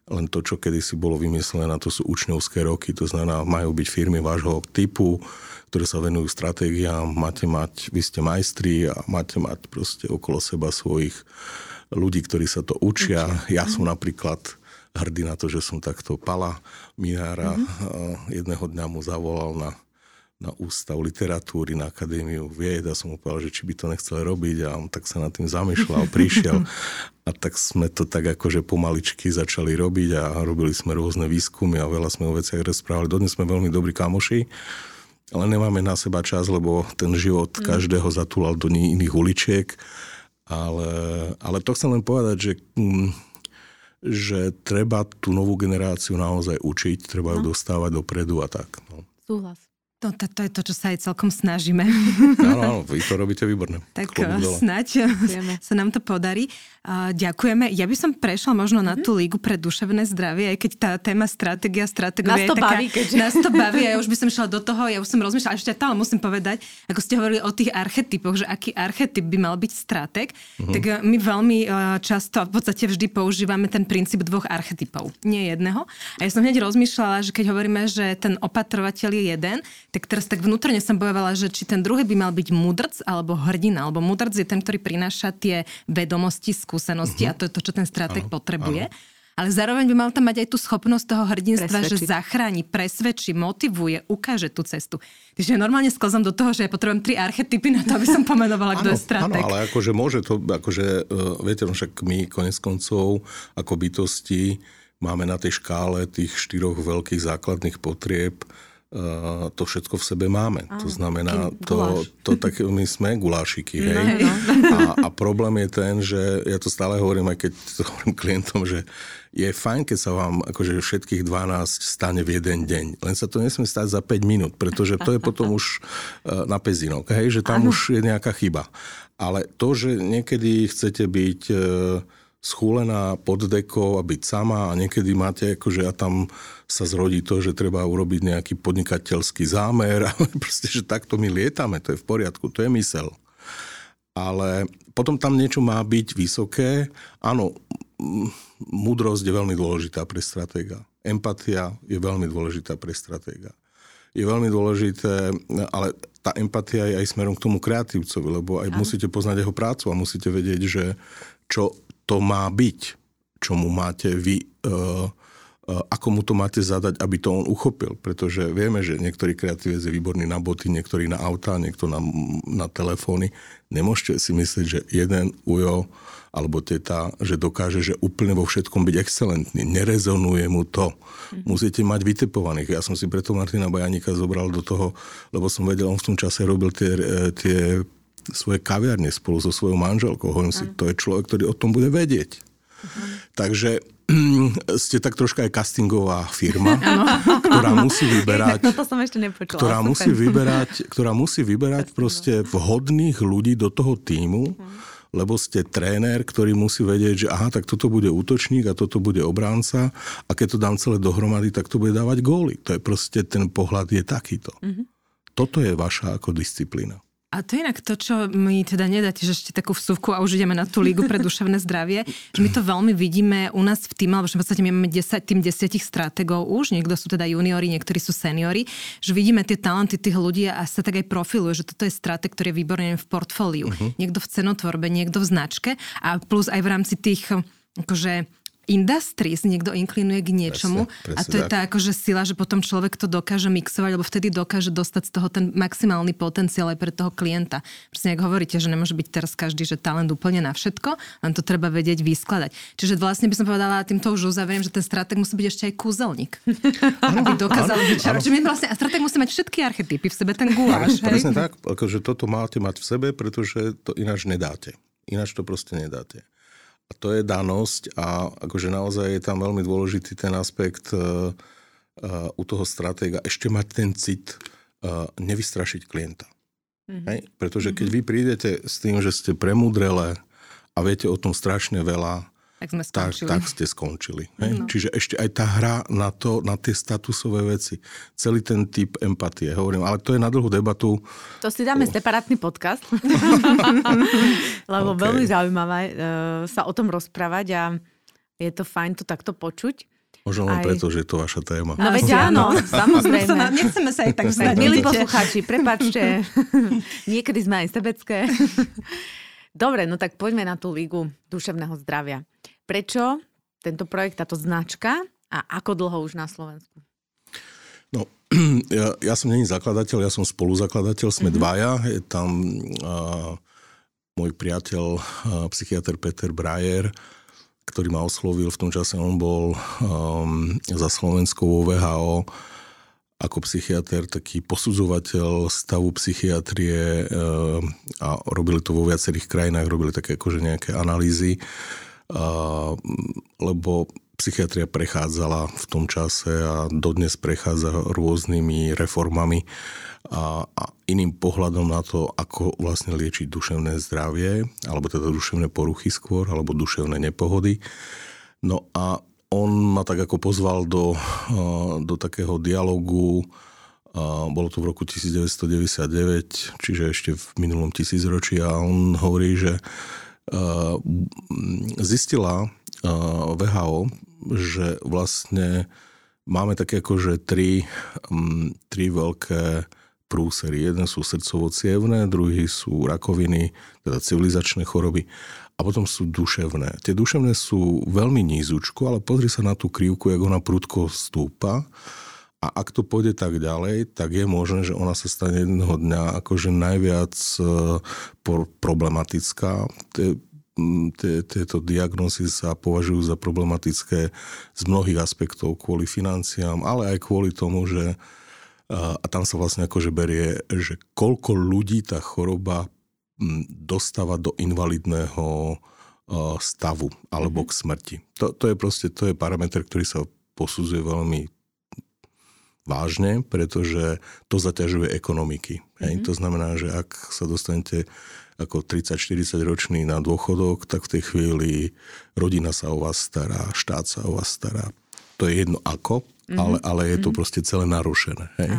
len to, čo kedysi bolo vymyslené, to sú učňovské roky, to znamená, majú byť firmy vášho typu, ktoré sa venujú stratégiám, máte mať, vy ste majstri a máte mať proste okolo seba svojich ľudí, ktorí sa to učia. Ja som napríklad hrdý na to, že som takto pala Minára. Mm-hmm. Jedného dňa mu zavolal na na ústav literatúry, na akadémiu vied a som mu povedal, že či by to nechcel robiť a on tak sa nad tým zamýšľal, prišiel a tak sme to tak akože pomaličky začali robiť a robili sme rôzne výskumy a veľa sme o veciach rozprávali. Dodnes sme veľmi dobrí kamoši, ale nemáme na seba čas, lebo ten život mm. každého zatúlal do iných uličiek. Ale, ale to chcem len povedať, že, mm, že treba tú novú generáciu naozaj učiť, treba ju no. dostávať dopredu a tak. No. Súhlas. No to, to je to, čo sa aj celkom snažíme. Áno, áno, vy to robíte výborne. Tak snáď sa nám to podarí. Uh, ďakujeme. Ja by som prešla možno mm-hmm. na mhm. tú lígu pre duševné zdravie, aj keď tá téma stratégia, stratégia nás to je taká, baví, keďže... Nás to baví a ja už by som šla do toho, ja už som rozmýšľala, ešte ale musím povedať, ako ste hovorili o tých archetypoch, že aký archetyp by mal byť stratég, mm-hmm. tak uh, my veľmi uh, často a v podstate vždy používame ten princíp dvoch archetypov, nie jedného. A ja som hneď rozmýšľala, že keď hovoríme, že ten opatrovateľ je jeden, tak teraz tak vnútorne som bojovala, že či ten druhý by mal byť mudrc alebo hrdina, alebo mudrc je ten, ktorý prináša tie vedomosti, skúsenosti uh-huh. a to je to, čo ten stratég potrebuje. Ano. Ale zároveň by mal tam mať aj tú schopnosť toho hrdinstva, presvedčí. že zachráni, presvedčí, motivuje, ukáže tú cestu. Takže normálne sklzam do toho, že ja potrebujem tri archetypy na to, aby som pomenovala, kto je stratég. Áno, ale akože môže to, akože, uh, viete, no však my konec koncov ako bytosti máme na tej škále tých štyroch veľkých základných potrieb to všetko v sebe máme. Áno, to znamená, to, to tak my sme gulášiky, hej. No, no. A, a problém je ten, že ja to stále hovorím, aj keď to hovorím klientom, že je fajn, keď sa vám akože všetkých 12 stane v jeden deň. Len sa to nesmie stať za 5 minút, pretože to je potom už eh, na pezinok, hej, že tam Áno. už je nejaká chyba. Ale to, že niekedy chcete byť eh, schúlená pod dekou a byť sama a niekedy máte, akože ja tam sa zrodí to, že treba urobiť nejaký podnikateľský zámer a proste, že takto my lietame, to je v poriadku, to je mysel. Ale potom tam niečo má byť vysoké. Áno, múdrosť je veľmi dôležitá pre stratéga. Empatia je veľmi dôležitá pre stratéga. Je veľmi dôležité, ale tá empatia je aj smerom k tomu kreatívcovi, lebo aj musíte poznať jeho prácu a musíte vedieť, že čo to má byť, čomu máte vy uh, ako mu to máte zadať, aby to on uchopil. Pretože vieme, že niektorý kreatívec je výborný na boty, niektorý na auta, niekto na, na telefóny. Nemôžete si myslieť, že jeden ujo alebo teta, že dokáže, že úplne vo všetkom byť excelentný. Nerezonuje mu to. Mm-hmm. Musíte mať vytipovaných. Ja som si preto Martina Bajanika zobral do toho, lebo som vedel, on v tom čase robil tie, tie svoje kaviarne spolu so svojou manželkou. Hovorím si, to je človek, ktorý o tom bude vedieť. Mm-hmm. Takže ste tak troška aj castingová firma, ktorá musí vyberať, tak to som ešte nepočula, ktorá musí vyberať, ktorá musí vyberať proste vhodných ľudí do toho týmu, lebo ste tréner, ktorý musí vedieť, že aha, tak toto bude útočník a toto bude obránca a keď to dám celé dohromady, tak to bude dávať góly. To je proste, ten pohľad je takýto. Mm-hmm. Toto je vaša ako disciplína. A to je inak to, čo mi teda nedáte, že ešte takú vsuvku a už ideme na tú lígu pre duševné zdravie, že my to veľmi vidíme u nás v týme, alebo že v podstate my máme 10, tým desiatich stratégov už, niekto sú teda juniori, niektorí sú seniori, že vidíme tie talenty tých ľudí a sa tak aj profiluje, že toto je stratég, ktorý je výborný v portfóliu. Uh-huh. Niekto v cenotvorbe, niekto v značke a plus aj v rámci tých akože industries niekto inklinuje k niečomu presne, presne a to je tá akože sila, že potom človek to dokáže mixovať, lebo vtedy dokáže dostať z toho ten maximálny potenciál aj pre toho klienta. Presne ako hovoríte, že nemôže byť teraz každý, že talent úplne na všetko, len to treba vedieť vyskladať. Čiže vlastne by som povedala, týmto už uzavriem, že ten stratég musí byť ešte aj kúzelník. aby dokázal. Čiže my vlastne, a stratég musí mať všetky archetypy v sebe, ten guláš. Presne tak, akože toto máte mať v sebe, pretože to ináč nedáte. Ináč to proste nedáte. A to je danosť a akože naozaj je tam veľmi dôležitý ten aspekt uh, uh, u toho stratéga ešte mať ten cit uh, nevystrašiť klienta. Mm-hmm. Hej? Pretože keď mhm. vy prídete s tým, že ste premudrele a viete o tom strašne veľa, tak sme skončili. Tak, tak ste skončili. Hej? No. Čiže ešte aj tá hra na, to, na tie statusové veci, celý ten typ empatie, hovorím, ale to je na dlhú debatu. To si dáme o... separátny podcast, lebo okay. veľmi zaujímavé uh, sa o tom rozprávať a je to fajn to takto počuť. Možno len aj... preto, že je to vaša téma. No veď áno, samozrejme. Nechceme sa aj tak zdať. Milí poslucháči, prepačte, niekedy sme aj sebecké. Dobre, no tak poďme na tú lígu duševného zdravia. Prečo tento projekt, táto značka a ako dlho už na Slovensku? No, ja, ja som není zakladateľ, ja som spoluzakladateľ, sme mm-hmm. dvaja. Je tam uh, môj priateľ, uh, psychiatr Peter Brajer, ktorý ma oslovil v tom čase, on bol um, za Slovenskou VHO ako psychiatr, taký posudzovateľ stavu psychiatrie uh, a robili to vo viacerých krajinách, robili také akože nejaké analýzy lebo psychiatria prechádzala v tom čase a dodnes prechádza rôznymi reformami a iným pohľadom na to, ako vlastne liečiť duševné zdravie, alebo teda duševné poruchy skôr, alebo duševné nepohody. No a on ma tak ako pozval do, do takého dialogu, bolo to v roku 1999, čiže ešte v minulom tisícročí a on hovorí, že zistila VHO, že vlastne máme také akože tri, tri veľké prúsery. Jeden sú srdcovo druhý sú rakoviny, teda civilizačné choroby a potom sú duševné. Tie duševné sú veľmi nízučko, ale pozri sa na tú krivku, jak ona prudko stúpa a ak to pôjde tak ďalej, tak je možné, že ona sa stane jedného dňa akože najviac e, problematická. Tieto diagnózy sa považujú za problematické z mnohých aspektov kvôli financiám, ale aj kvôli tomu, že a tam sa vlastne akože berie, že koľko ľudí tá choroba dostáva do invalidného stavu alebo mhm. k smrti. To, to je proste, to je parameter, ktorý sa posudzuje veľmi vážne, pretože to zaťažuje ekonomiky. Mm-hmm. To znamená, že ak sa dostanete ako 30-40 ročný na dôchodok, tak v tej chvíli rodina sa o vás stará, štát sa o vás stará. To je jedno ako, mm-hmm. ale, ale je to mm-hmm. proste celé narušené. Hej?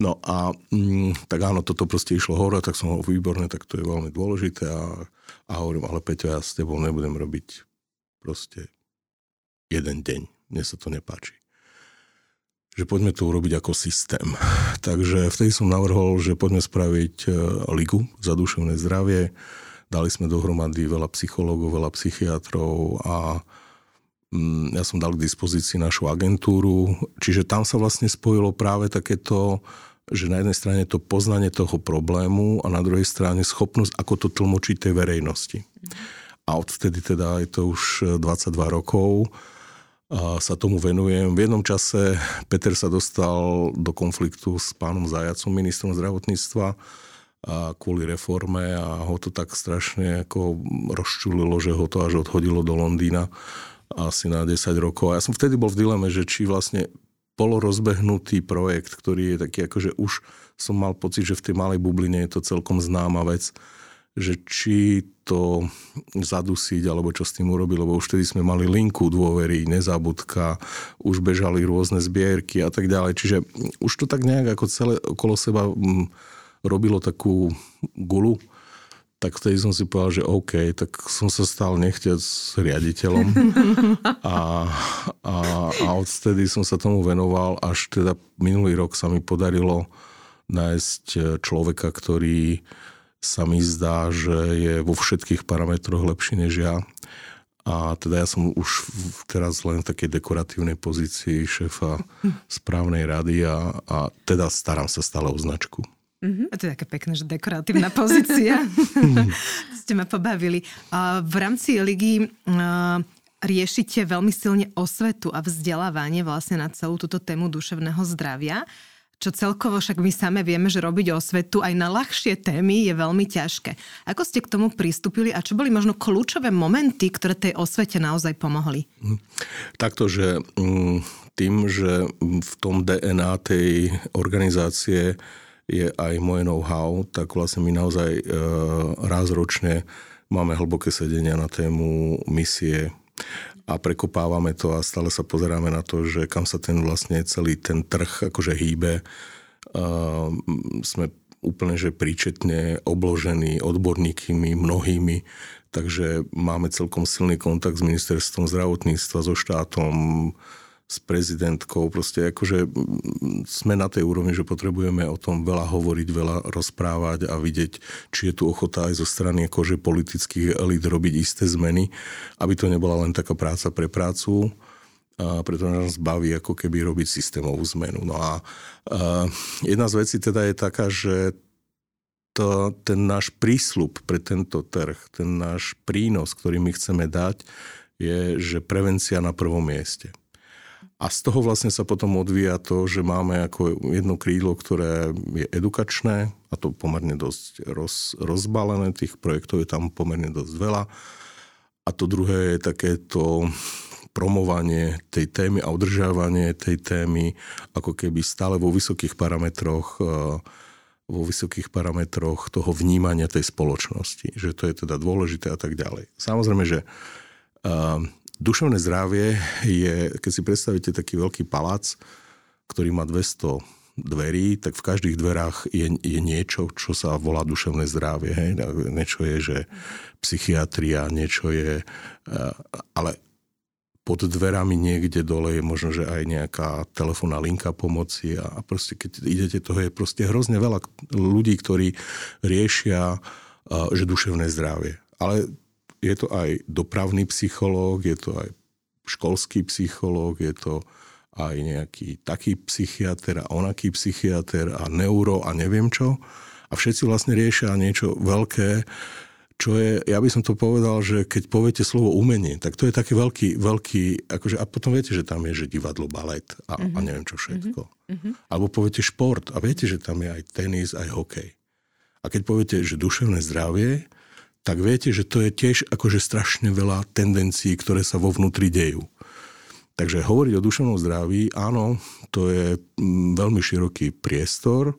No a mm, tak áno, toto proste išlo hore, tak som ho výborné, tak to je veľmi dôležité a, a hovorím, ale Peťo, ja s tebou nebudem robiť proste jeden deň. Mne sa to nepáči že poďme to urobiť ako systém. Takže vtedy som navrhol, že poďme spraviť e, ligu za duševné zdravie. Dali sme dohromady veľa psychológov, veľa psychiatrov a mm, ja som dal k dispozícii našu agentúru, čiže tam sa vlastne spojilo práve takéto že na jednej strane to poznanie toho problému a na druhej strane schopnosť, ako to tlmočiť tej verejnosti. A odvtedy teda je to už 22 rokov, a sa tomu venujem. V jednom čase Peter sa dostal do konfliktu s pánom Zajacom, ministrom zdravotníctva, a kvôli reforme a ho to tak strašne ako rozčulilo, že ho to až odhodilo do Londýna asi na 10 rokov. A ja som vtedy bol v dileme, že či vlastne polorozbehnutý projekt, ktorý je taký akože už som mal pocit, že v tej malej bubline je to celkom známa vec, že či to zadusiť, alebo čo s tým urobiť, lebo už vtedy sme mali linku dôvery, nezabudka, už bežali rôzne zbierky a tak ďalej. Čiže už to tak nejak ako celé okolo seba mm, robilo takú gulu tak vtedy som si povedal, že OK, tak som sa stal nechťať s riaditeľom a, a, a odtedy som sa tomu venoval, až teda minulý rok sa mi podarilo nájsť človeka, ktorý sa mi zdá, že je vo všetkých parametroch lepší než ja. A teda ja som už teraz len v takej dekoratívnej pozícii šéfa správnej rady a, a teda starám sa stále o značku. Mm-hmm. A to je také pekné, že dekoratívna pozícia. Ste ma pobavili. V rámci ligy riešite veľmi silne osvetu a vzdelávanie vlastne na celú túto tému duševného zdravia čo celkovo však my same vieme, že robiť osvetu aj na ľahšie témy je veľmi ťažké. Ako ste k tomu pristúpili a čo boli možno kľúčové momenty, ktoré tej osvete naozaj pomohli? Hm. Takto, že mm, tým, že v tom DNA tej organizácie je aj moje know-how, tak vlastne my naozaj e, raz ročne máme hlboké sedenia na tému misie a prekopávame to a stále sa pozeráme na to, že kam sa ten vlastne celý ten trh akože hýbe. E, sme úplne že príčetne obložení odborníkmi, mnohými, takže máme celkom silný kontakt s ministerstvom zdravotníctva, so štátom, s prezidentkou. Proste akože sme na tej úrovni, že potrebujeme o tom veľa hovoriť, veľa rozprávať a vidieť, či je tu ochota aj zo strany akože politických elít robiť isté zmeny, aby to nebola len taká práca pre prácu, a preto nás baví ako keby robiť systémovú zmenu. No a, a jedna z vecí teda je taká, že to, ten náš prísľub pre tento trh, ten náš prínos, ktorý my chceme dať, je, že prevencia na prvom mieste. A z toho vlastne sa potom odvíja to, že máme ako jedno krídlo, ktoré je edukačné a to pomerne dosť roz, rozbalené, tých projektov je tam pomerne dosť veľa. A to druhé je takéto promovanie tej témy a udržávanie tej témy ako keby stále vo vysokých parametroch eh, vo vysokých parametroch toho vnímania tej spoločnosti, že to je teda dôležité a tak ďalej. Samozrejme, že eh, Duševné zdravie je, keď si predstavíte taký veľký palác, ktorý má 200 dverí, tak v každých dverách je, je niečo, čo sa volá duševné zdravie. Hej? Niečo je, že psychiatria, niečo je... Eh, ale pod dverami niekde dole je možno, že aj nejaká telefónna linka pomoci a proste keď idete, toho je proste hrozne veľa ľudí, ktorí riešia, eh, že duševné zdravie. Ale je to aj dopravný psychológ, je to aj školský psychológ, je to aj nejaký taký psychiatr a onaký psychiatr a neuro a neviem čo. A všetci vlastne riešia niečo veľké, čo je, ja by som to povedal, že keď poviete slovo umenie, tak to je taký veľký, veľký, akože, a potom viete, že tam je, že divadlo, balet a, mm-hmm. a mhm. neviem čo všetko. Mm-hmm. Alebo poviete šport a viete, že tam je aj tenis, aj hokej. A keď poviete, že duševné zdravie, tak viete, že to je tiež akože strašne veľa tendencií, ktoré sa vo vnútri dejú. Takže hovoriť o duševnom zdraví, áno, to je mm, veľmi široký priestor,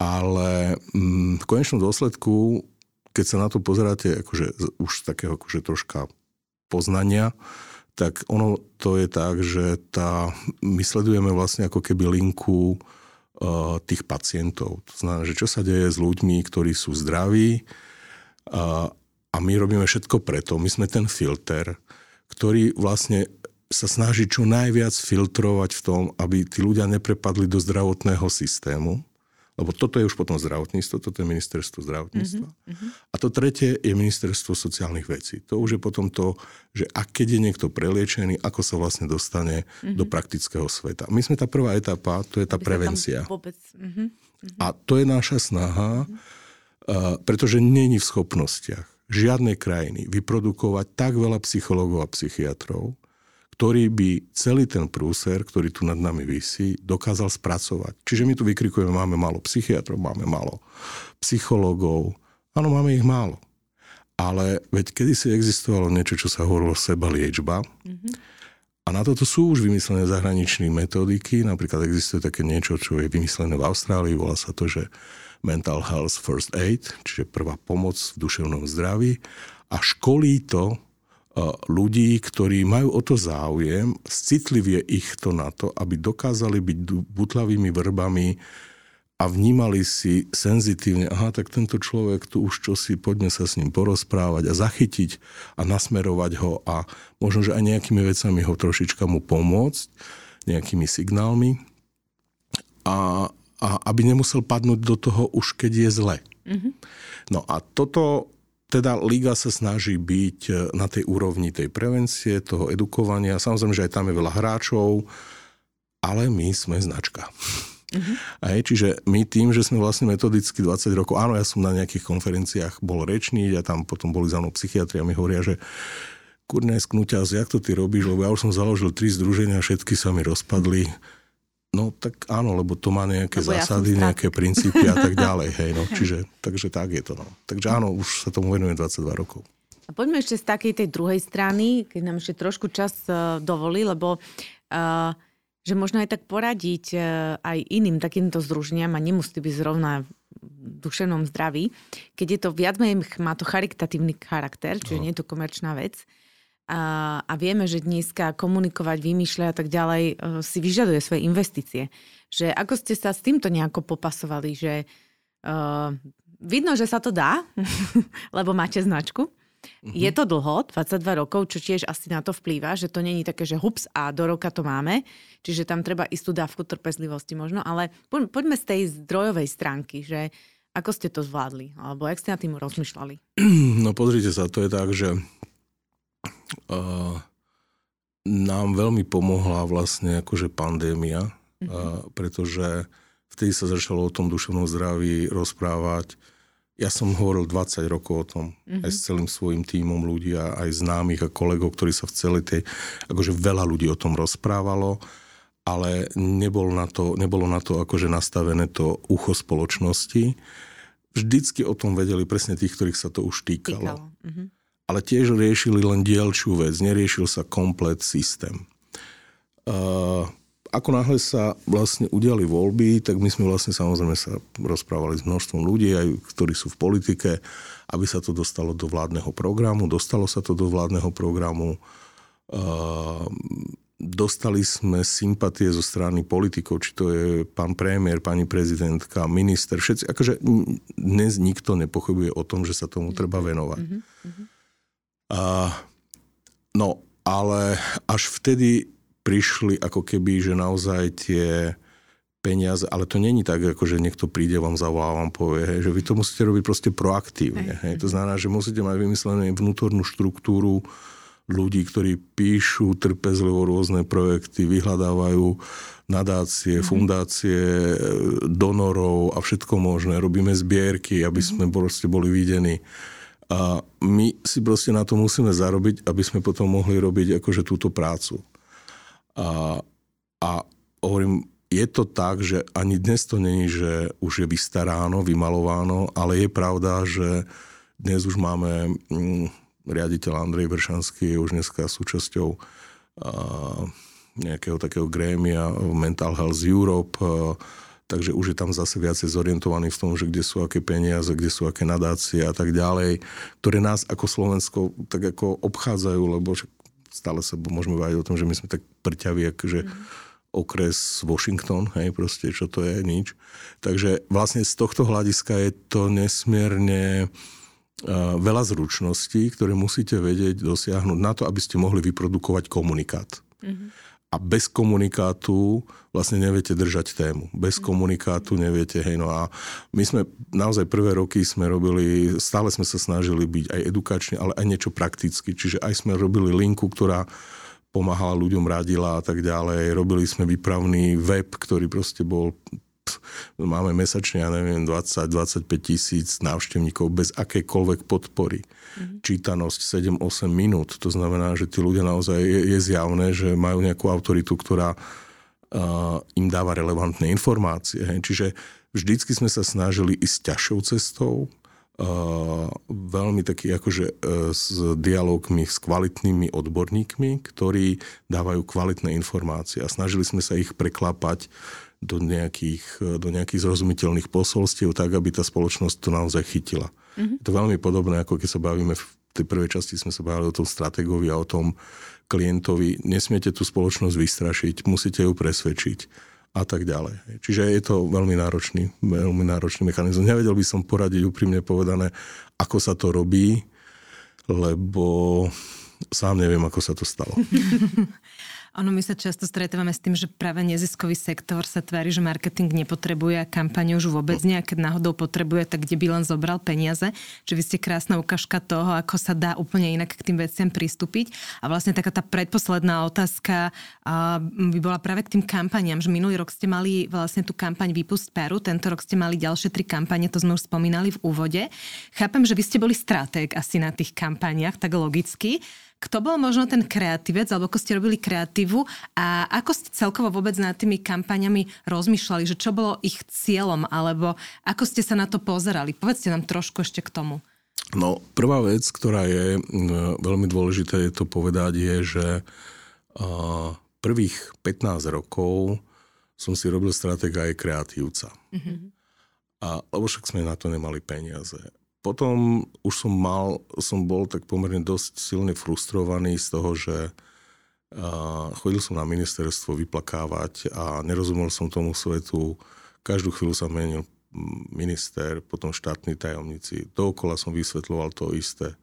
ale mm, v konečnom dôsledku, keď sa na to pozeráte akože už takého akože troška poznania, tak ono to je tak, že tá, my sledujeme vlastne ako keby linku uh, tých pacientov. To znamená, že čo sa deje s ľuďmi, ktorí sú zdraví, a, a my robíme všetko preto. My sme ten filter, ktorý vlastne sa snaží čo najviac filtrovať v tom, aby tí ľudia neprepadli do zdravotného systému, Lebo toto je už potom zdravotníctvo, toto je ministerstvo zdravotníctva. Mm-hmm. A to tretie je ministerstvo sociálnych vecí. To už je potom to, že ak keď je niekto preliečený, ako sa vlastne dostane mm-hmm. do praktického sveta. My sme tá prvá etapa, to je tá Aby prevencia. Vôbec... Mm-hmm. A to je naša snaha, mm-hmm. Pretože není v schopnostiach žiadnej krajiny vyprodukovať tak veľa psychológov a psychiatrov, ktorý by celý ten prúser, ktorý tu nad nami vysí, dokázal spracovať. Čiže my tu vykrikujeme, máme málo psychiatrov, máme málo psychológov. Áno, máme ich málo. Ale veď kedysi existovalo niečo, čo sa hovorilo seba liečba. Mm-hmm. A na toto sú už vymyslené zahraničné metodiky. Napríklad existuje také niečo, čo je vymyslené v Austrálii. Volá sa to, že Mental Health First Aid, čiže prvá pomoc v duševnom zdraví. A školí to ľudí, ktorí majú o to záujem, citlivie ich to na to, aby dokázali byť butlavými vrbami a vnímali si senzitívne, aha, tak tento človek tu už čosi, poďme sa s ním porozprávať a zachytiť a nasmerovať ho a možno, že aj nejakými vecami ho trošička mu pomôcť, nejakými signálmi a, a aby nemusel padnúť do toho už keď je zle. Mm-hmm. No a toto teda Liga sa snaží byť e, na tej úrovni tej prevencie, toho edukovania. Samozrejme, že aj tam je veľa hráčov, ale my sme značka. Uh-huh. Aj, čiže my tým, že sme vlastne metodicky 20 rokov, áno, ja som na nejakých konferenciách bol rečný a tam potom boli za mnou psychiatri a mi hovoria, že kurne sknuťaz, jak to ty robíš, lebo ja už som založil tri združenia, všetky sa mi rozpadli. No tak áno, lebo to má nejaké lebo zásady, ja nejaké princípy a tak ďalej. Hej, no. Čiže, takže tak je to. No. Takže áno, už sa tomu venujem 22 rokov. A poďme ešte z takej tej druhej strany, keď nám ešte trošku čas uh, dovolí, lebo uh, že možno aj tak poradiť uh, aj iným takýmto združeniam a nemusí byť zrovna v duševnom zdraví, keď je to viac menej, má to charitatívny charakter, čiže no. nie je to komerčná vec, a, a vieme, že dneska komunikovať, vymýšľať a tak ďalej e, si vyžaduje svoje investície. Že ako ste sa s týmto nejako popasovali, že uh, vidno, že sa to dá, lebo máte značku. Mm-hmm. Je to dlho, 22 rokov, čo tiež asi na to vplýva, že to není také, že hups a do roka to máme, čiže tam treba istú dávku trpezlivosti možno, ale poďme z tej zdrojovej stránky, že ako ste to zvládli, alebo jak ste na tým rozmýšľali? No pozrite sa, to je tak, že nám veľmi pomohla vlastne akože pandémia, mm-hmm. pretože vtedy sa začalo o tom duševnom zdraví rozprávať. Ja som hovoril 20 rokov o tom, mm-hmm. aj s celým svojim tímom ľudí a aj známych a kolegov, ktorí sa v celej tej, akože veľa ľudí o tom rozprávalo, ale nebol na to, nebolo na to akože nastavené to ucho spoločnosti. Vždycky o tom vedeli presne tých, ktorých sa to už týkalo. týkalo. Mm-hmm ale tiež riešili len dielčiu vec, neriešil sa komplet systém. Uh, ako náhle sa vlastne udiali voľby, tak my sme vlastne samozrejme sa rozprávali s množstvom ľudí, aj ktorí sú v politike, aby sa to dostalo do vládneho programu. Dostalo sa to do vládneho programu. Uh, dostali sme sympatie zo strany politikov, či to je pán premiér, pani prezidentka, minister, všetci. Akože dnes nikto nepochybuje o tom, že sa tomu treba venovať. Mm-hmm. A, no, ale až vtedy prišli ako keby, že naozaj tie peniaze, ale to není tak, ako že niekto príde, vám zavolá, vám povie, hej, že vy to musíte robiť proste proaktívne. Hej. To znamená, že musíte mať vymyslené vnútornú štruktúru ľudí, ktorí píšu trpezlivo rôzne projekty, vyhľadávajú nadácie, mm-hmm. fundácie, donorov a všetko možné. Robíme zbierky, aby sme proste boli videní. A my si proste na to musíme zarobiť, aby sme potom mohli robiť akože túto prácu. A, a hovorím, je to tak, že ani dnes to není, že už je vystaráno, vymalováno, ale je pravda, že dnes už máme mm, riaditeľ Andrej Vršanský, je už dneska súčasťou a, nejakého takého grémia Mental Health Europe, a, takže už je tam zase viacej zorientovaný v tom, že kde sú aké peniaze, kde sú aké nadácie a tak ďalej, ktoré nás ako Slovensko tak ako obchádzajú, lebo stále sa môžeme baviť o tom, že my sme tak prťaví, akože mm okres Washington, hej, proste, čo to je, nič. Takže vlastne z tohto hľadiska je to nesmierne veľa zručností, ktoré musíte vedieť dosiahnuť na to, aby ste mohli vyprodukovať komunikát. Mm-hmm. A bez komunikátu vlastne neviete držať tému. Bez komunikátu neviete, hej, no a my sme naozaj prvé roky sme robili, stále sme sa snažili byť aj edukačne, ale aj niečo prakticky, čiže aj sme robili linku, ktorá pomáhala ľuďom, radila a tak ďalej. Robili sme výpravný web, ktorý proste bol máme mesačne, ja neviem, 20-25 tisíc návštevníkov bez akékoľvek podpory. Mm-hmm. Čítanosť 7-8 minút, to znamená, že tí ľudia naozaj je, je zjavné, že majú nejakú autoritu, ktorá im dáva relevantné informácie. Čiže vždycky sme sa snažili ísť ťažšou cestou, uh, veľmi taký akože uh, s dialogmi s kvalitnými odborníkmi, ktorí dávajú kvalitné informácie a snažili sme sa ich preklapať do nejakých, do nejakých zrozumiteľných posolstiev, tak aby tá spoločnosť to naozaj chytila. Mm-hmm. Je to veľmi podobné, ako keď sa bavíme v tej prvej časti sme sa bavili o tom stratégovi a o tom klientovi. Nesmiete tú spoločnosť vystrašiť, musíte ju presvedčiť a tak ďalej. Čiže je to veľmi náročný, veľmi náročný mechanizmus. Nevedel by som poradiť úprimne povedané, ako sa to robí, lebo sám neviem, ako sa to stalo. Ono, my sa často stretávame s tým, že práve neziskový sektor sa tvári, že marketing nepotrebuje a kampaň už vôbec nie. A keď náhodou potrebuje, tak kde by len zobral peniaze. Že vy ste krásna ukážka toho, ako sa dá úplne inak k tým veciam pristúpiť. A vlastne taká tá predposledná otázka by bola práve k tým kampaniám, že minulý rok ste mali vlastne tú kampaň Vypust Peru, tento rok ste mali ďalšie tri kampane, to sme už spomínali v úvode. Chápem, že vy ste boli stratég asi na tých kampaniach, tak logicky. Kto bol možno ten kreatívec, alebo ako ste robili kreatívu a ako ste celkovo vôbec nad tými kampaňami rozmýšľali, že čo bolo ich cieľom, alebo ako ste sa na to pozerali? Povedzte nám trošku ešte k tomu. No, prvá vec, ktorá je veľmi dôležité je to povedať, je, že prvých 15 rokov som si robil stratega aj kreatívca. Mm-hmm. A, lebo však sme na to nemali peniaze potom už som mal, som bol tak pomerne dosť silne frustrovaný z toho, že chodil som na ministerstvo vyplakávať a nerozumel som tomu svetu. Každú chvíľu sa menil minister, potom štátni tajomníci. Dookola som vysvetloval to isté.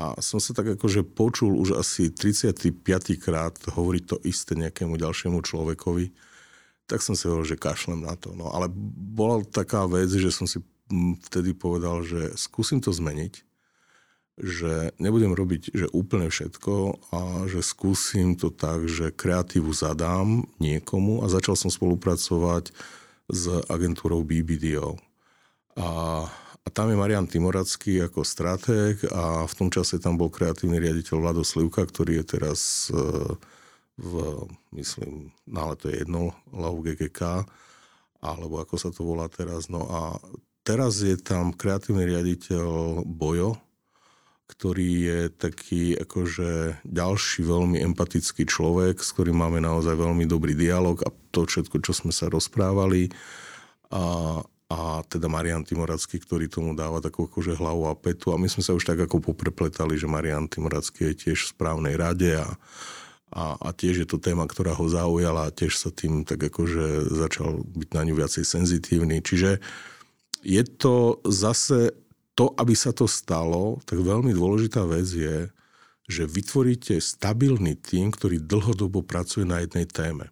A som sa tak akože počul už asi 35. krát hovoriť to isté nejakému ďalšiemu človekovi. Tak som si hovoril, že kašlem na to. No ale bola taká vec, že som si vtedy povedal, že skúsim to zmeniť, že nebudem robiť že úplne všetko a že skúsim to tak, že kreatívu zadám niekomu a začal som spolupracovať s agentúrou BBDO. A, a tam je Marian Timoracký ako stratég a v tom čase tam bol kreatívny riaditeľ Vlado Slivka, ktorý je teraz e, v, myslím, no ale to je jedno, LAU GGK, alebo ako sa to volá teraz. No a teraz je tam kreatívny riaditeľ Bojo, ktorý je taký akože ďalší veľmi empatický človek, s ktorým máme naozaj veľmi dobrý dialog a to všetko, čo sme sa rozprávali. A, a teda Marian Timoracký, ktorý tomu dáva takú akože hlavu a petu. A my sme sa už tak ako poprepletali, že Marian Timoracký je tiež v správnej rade a, a, a tiež je to téma, ktorá ho zaujala a tiež sa tým tak akože začal byť na ňu viacej senzitívny. Čiže uh, je to zase to, aby sa to stalo, tak veľmi dôležitá vec je, že vytvoríte stabilný tým, ktorý dlhodobo pracuje na jednej téme.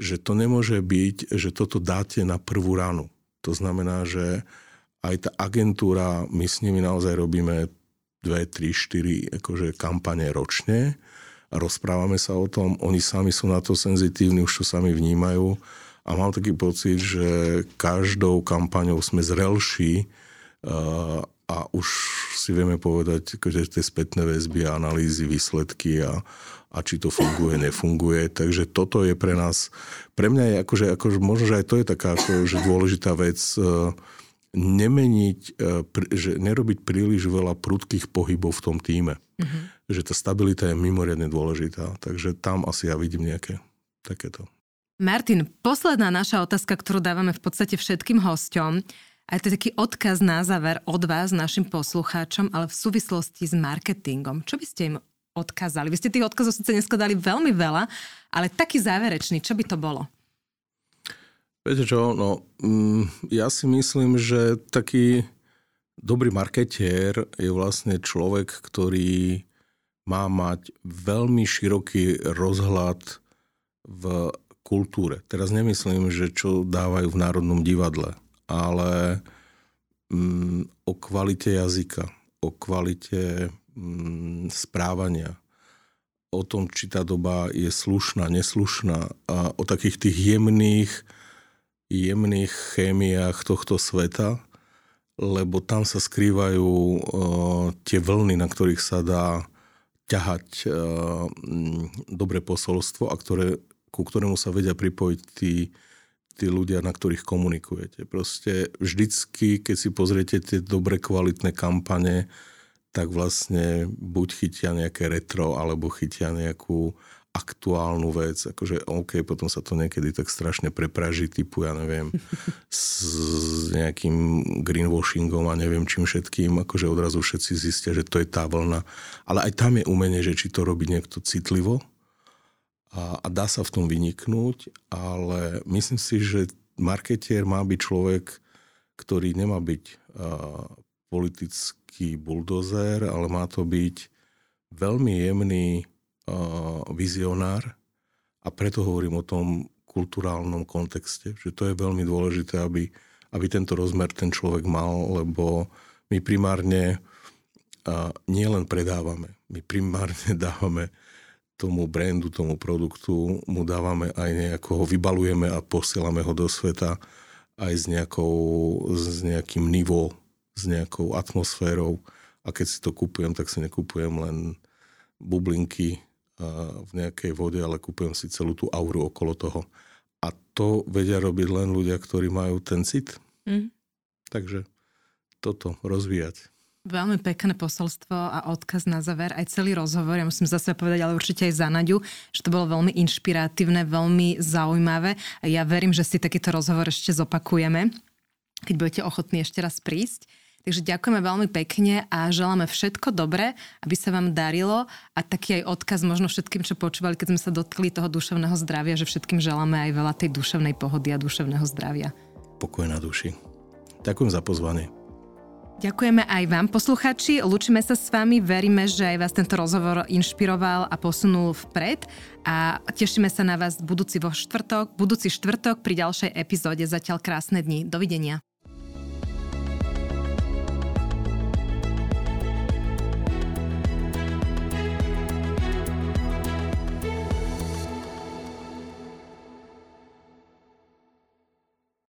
Že to nemôže byť, že toto dáte na prvú ranu. To znamená, že aj tá agentúra, my s nimi naozaj robíme 2, 3, 4 akože kampane ročne a rozprávame sa o tom, oni sami sú na to senzitívni, už to sami vnímajú a mám taký pocit, že každou kampaňou sme zrelší a už si vieme povedať, že tie spätné väzby a analýzy, výsledky a, a či to funguje, nefunguje. Takže toto je pre nás, pre mňa je akože, akože možno, že aj to je taká akože dôležitá vec, e, nemeniť, e, že nerobiť príliš veľa prudkých pohybov v tom týme. Mm-hmm. Že tá stabilita je mimoriadne dôležitá. Takže tam asi ja vidím nejaké takéto. Martin, posledná naša otázka, ktorú dávame v podstate všetkým hosťom, a to je taký odkaz na záver od vás, našim poslucháčom, ale v súvislosti s marketingom. Čo by ste im odkázali? Vy ste tých odkazov síce dneska dali veľmi veľa, ale taký záverečný, čo by to bolo? Viete čo, no, mm, ja si myslím, že taký dobrý marketier je vlastne človek, ktorý má mať veľmi široký rozhľad v kultúre. Teraz nemyslím, že čo dávajú v Národnom divadle, ale mm, o kvalite jazyka, o kvalite mm, správania, o tom, či tá doba je slušná, neslušná a o takých tých jemných, jemných chémiách tohto sveta, lebo tam sa skrývajú uh, tie vlny, na ktorých sa dá ťahať uh, dobré posolstvo a ktoré, ku ktorému sa vedia pripojiť tí, tí ľudia, na ktorých komunikujete. Proste vždycky, keď si pozriete tie dobre kvalitné kampane, tak vlastne buď chytia nejaké retro, alebo chytia nejakú aktuálnu vec, akože OK, potom sa to niekedy tak strašne prepraží, typu, ja neviem, s, nejakým greenwashingom a neviem čím všetkým, akože odrazu všetci zistia, že to je tá vlna. Ale aj tam je umenie, že či to robí niekto citlivo a, a dá sa v tom vyniknúť, ale myslím si, že marketier má byť človek, ktorý nemá byť uh, politický buldozer, ale má to byť veľmi jemný uh, vizionár. A preto hovorím o tom kulturálnom kontexte, že to je veľmi dôležité, aby, aby tento rozmer ten človek mal, lebo my primárne uh, nielen predávame, my primárne dávame tomu brandu, tomu produktu, mu dávame aj nejako, ho vybalujeme a posielame ho do sveta aj s, nejakou, s nejakým nivou s nejakou atmosférou a keď si to kupujem, tak si nekupujem len bublinky v nejakej vode, ale kupujem si celú tú auru okolo toho. A to vedia robiť len ľudia, ktorí majú ten cit. Mm. Takže toto rozvíjať. Veľmi pekné posolstvo a odkaz na záver, aj celý rozhovor, ja musím zase povedať, ale určite aj za Naďu, že to bolo veľmi inšpiratívne, veľmi zaujímavé ja verím, že si takýto rozhovor ešte zopakujeme, keď budete ochotní ešte raz prísť. Takže ďakujeme veľmi pekne a želáme všetko dobré, aby sa vám darilo a taký aj odkaz možno všetkým, čo počúvali, keď sme sa dotkli toho duševného zdravia, že všetkým želáme aj veľa tej duševnej pohody a duševného zdravia. Pokoj na duši. Ďakujem za pozvanie. Ďakujeme aj vám, posluchači. Lúčime sa s vami, veríme, že aj vás tento rozhovor inšpiroval a posunul vpred a tešíme sa na vás budúci vo štvrtok, budúci štvrtok pri ďalšej epizóde. Zatiaľ krásne dni. Dovidenia.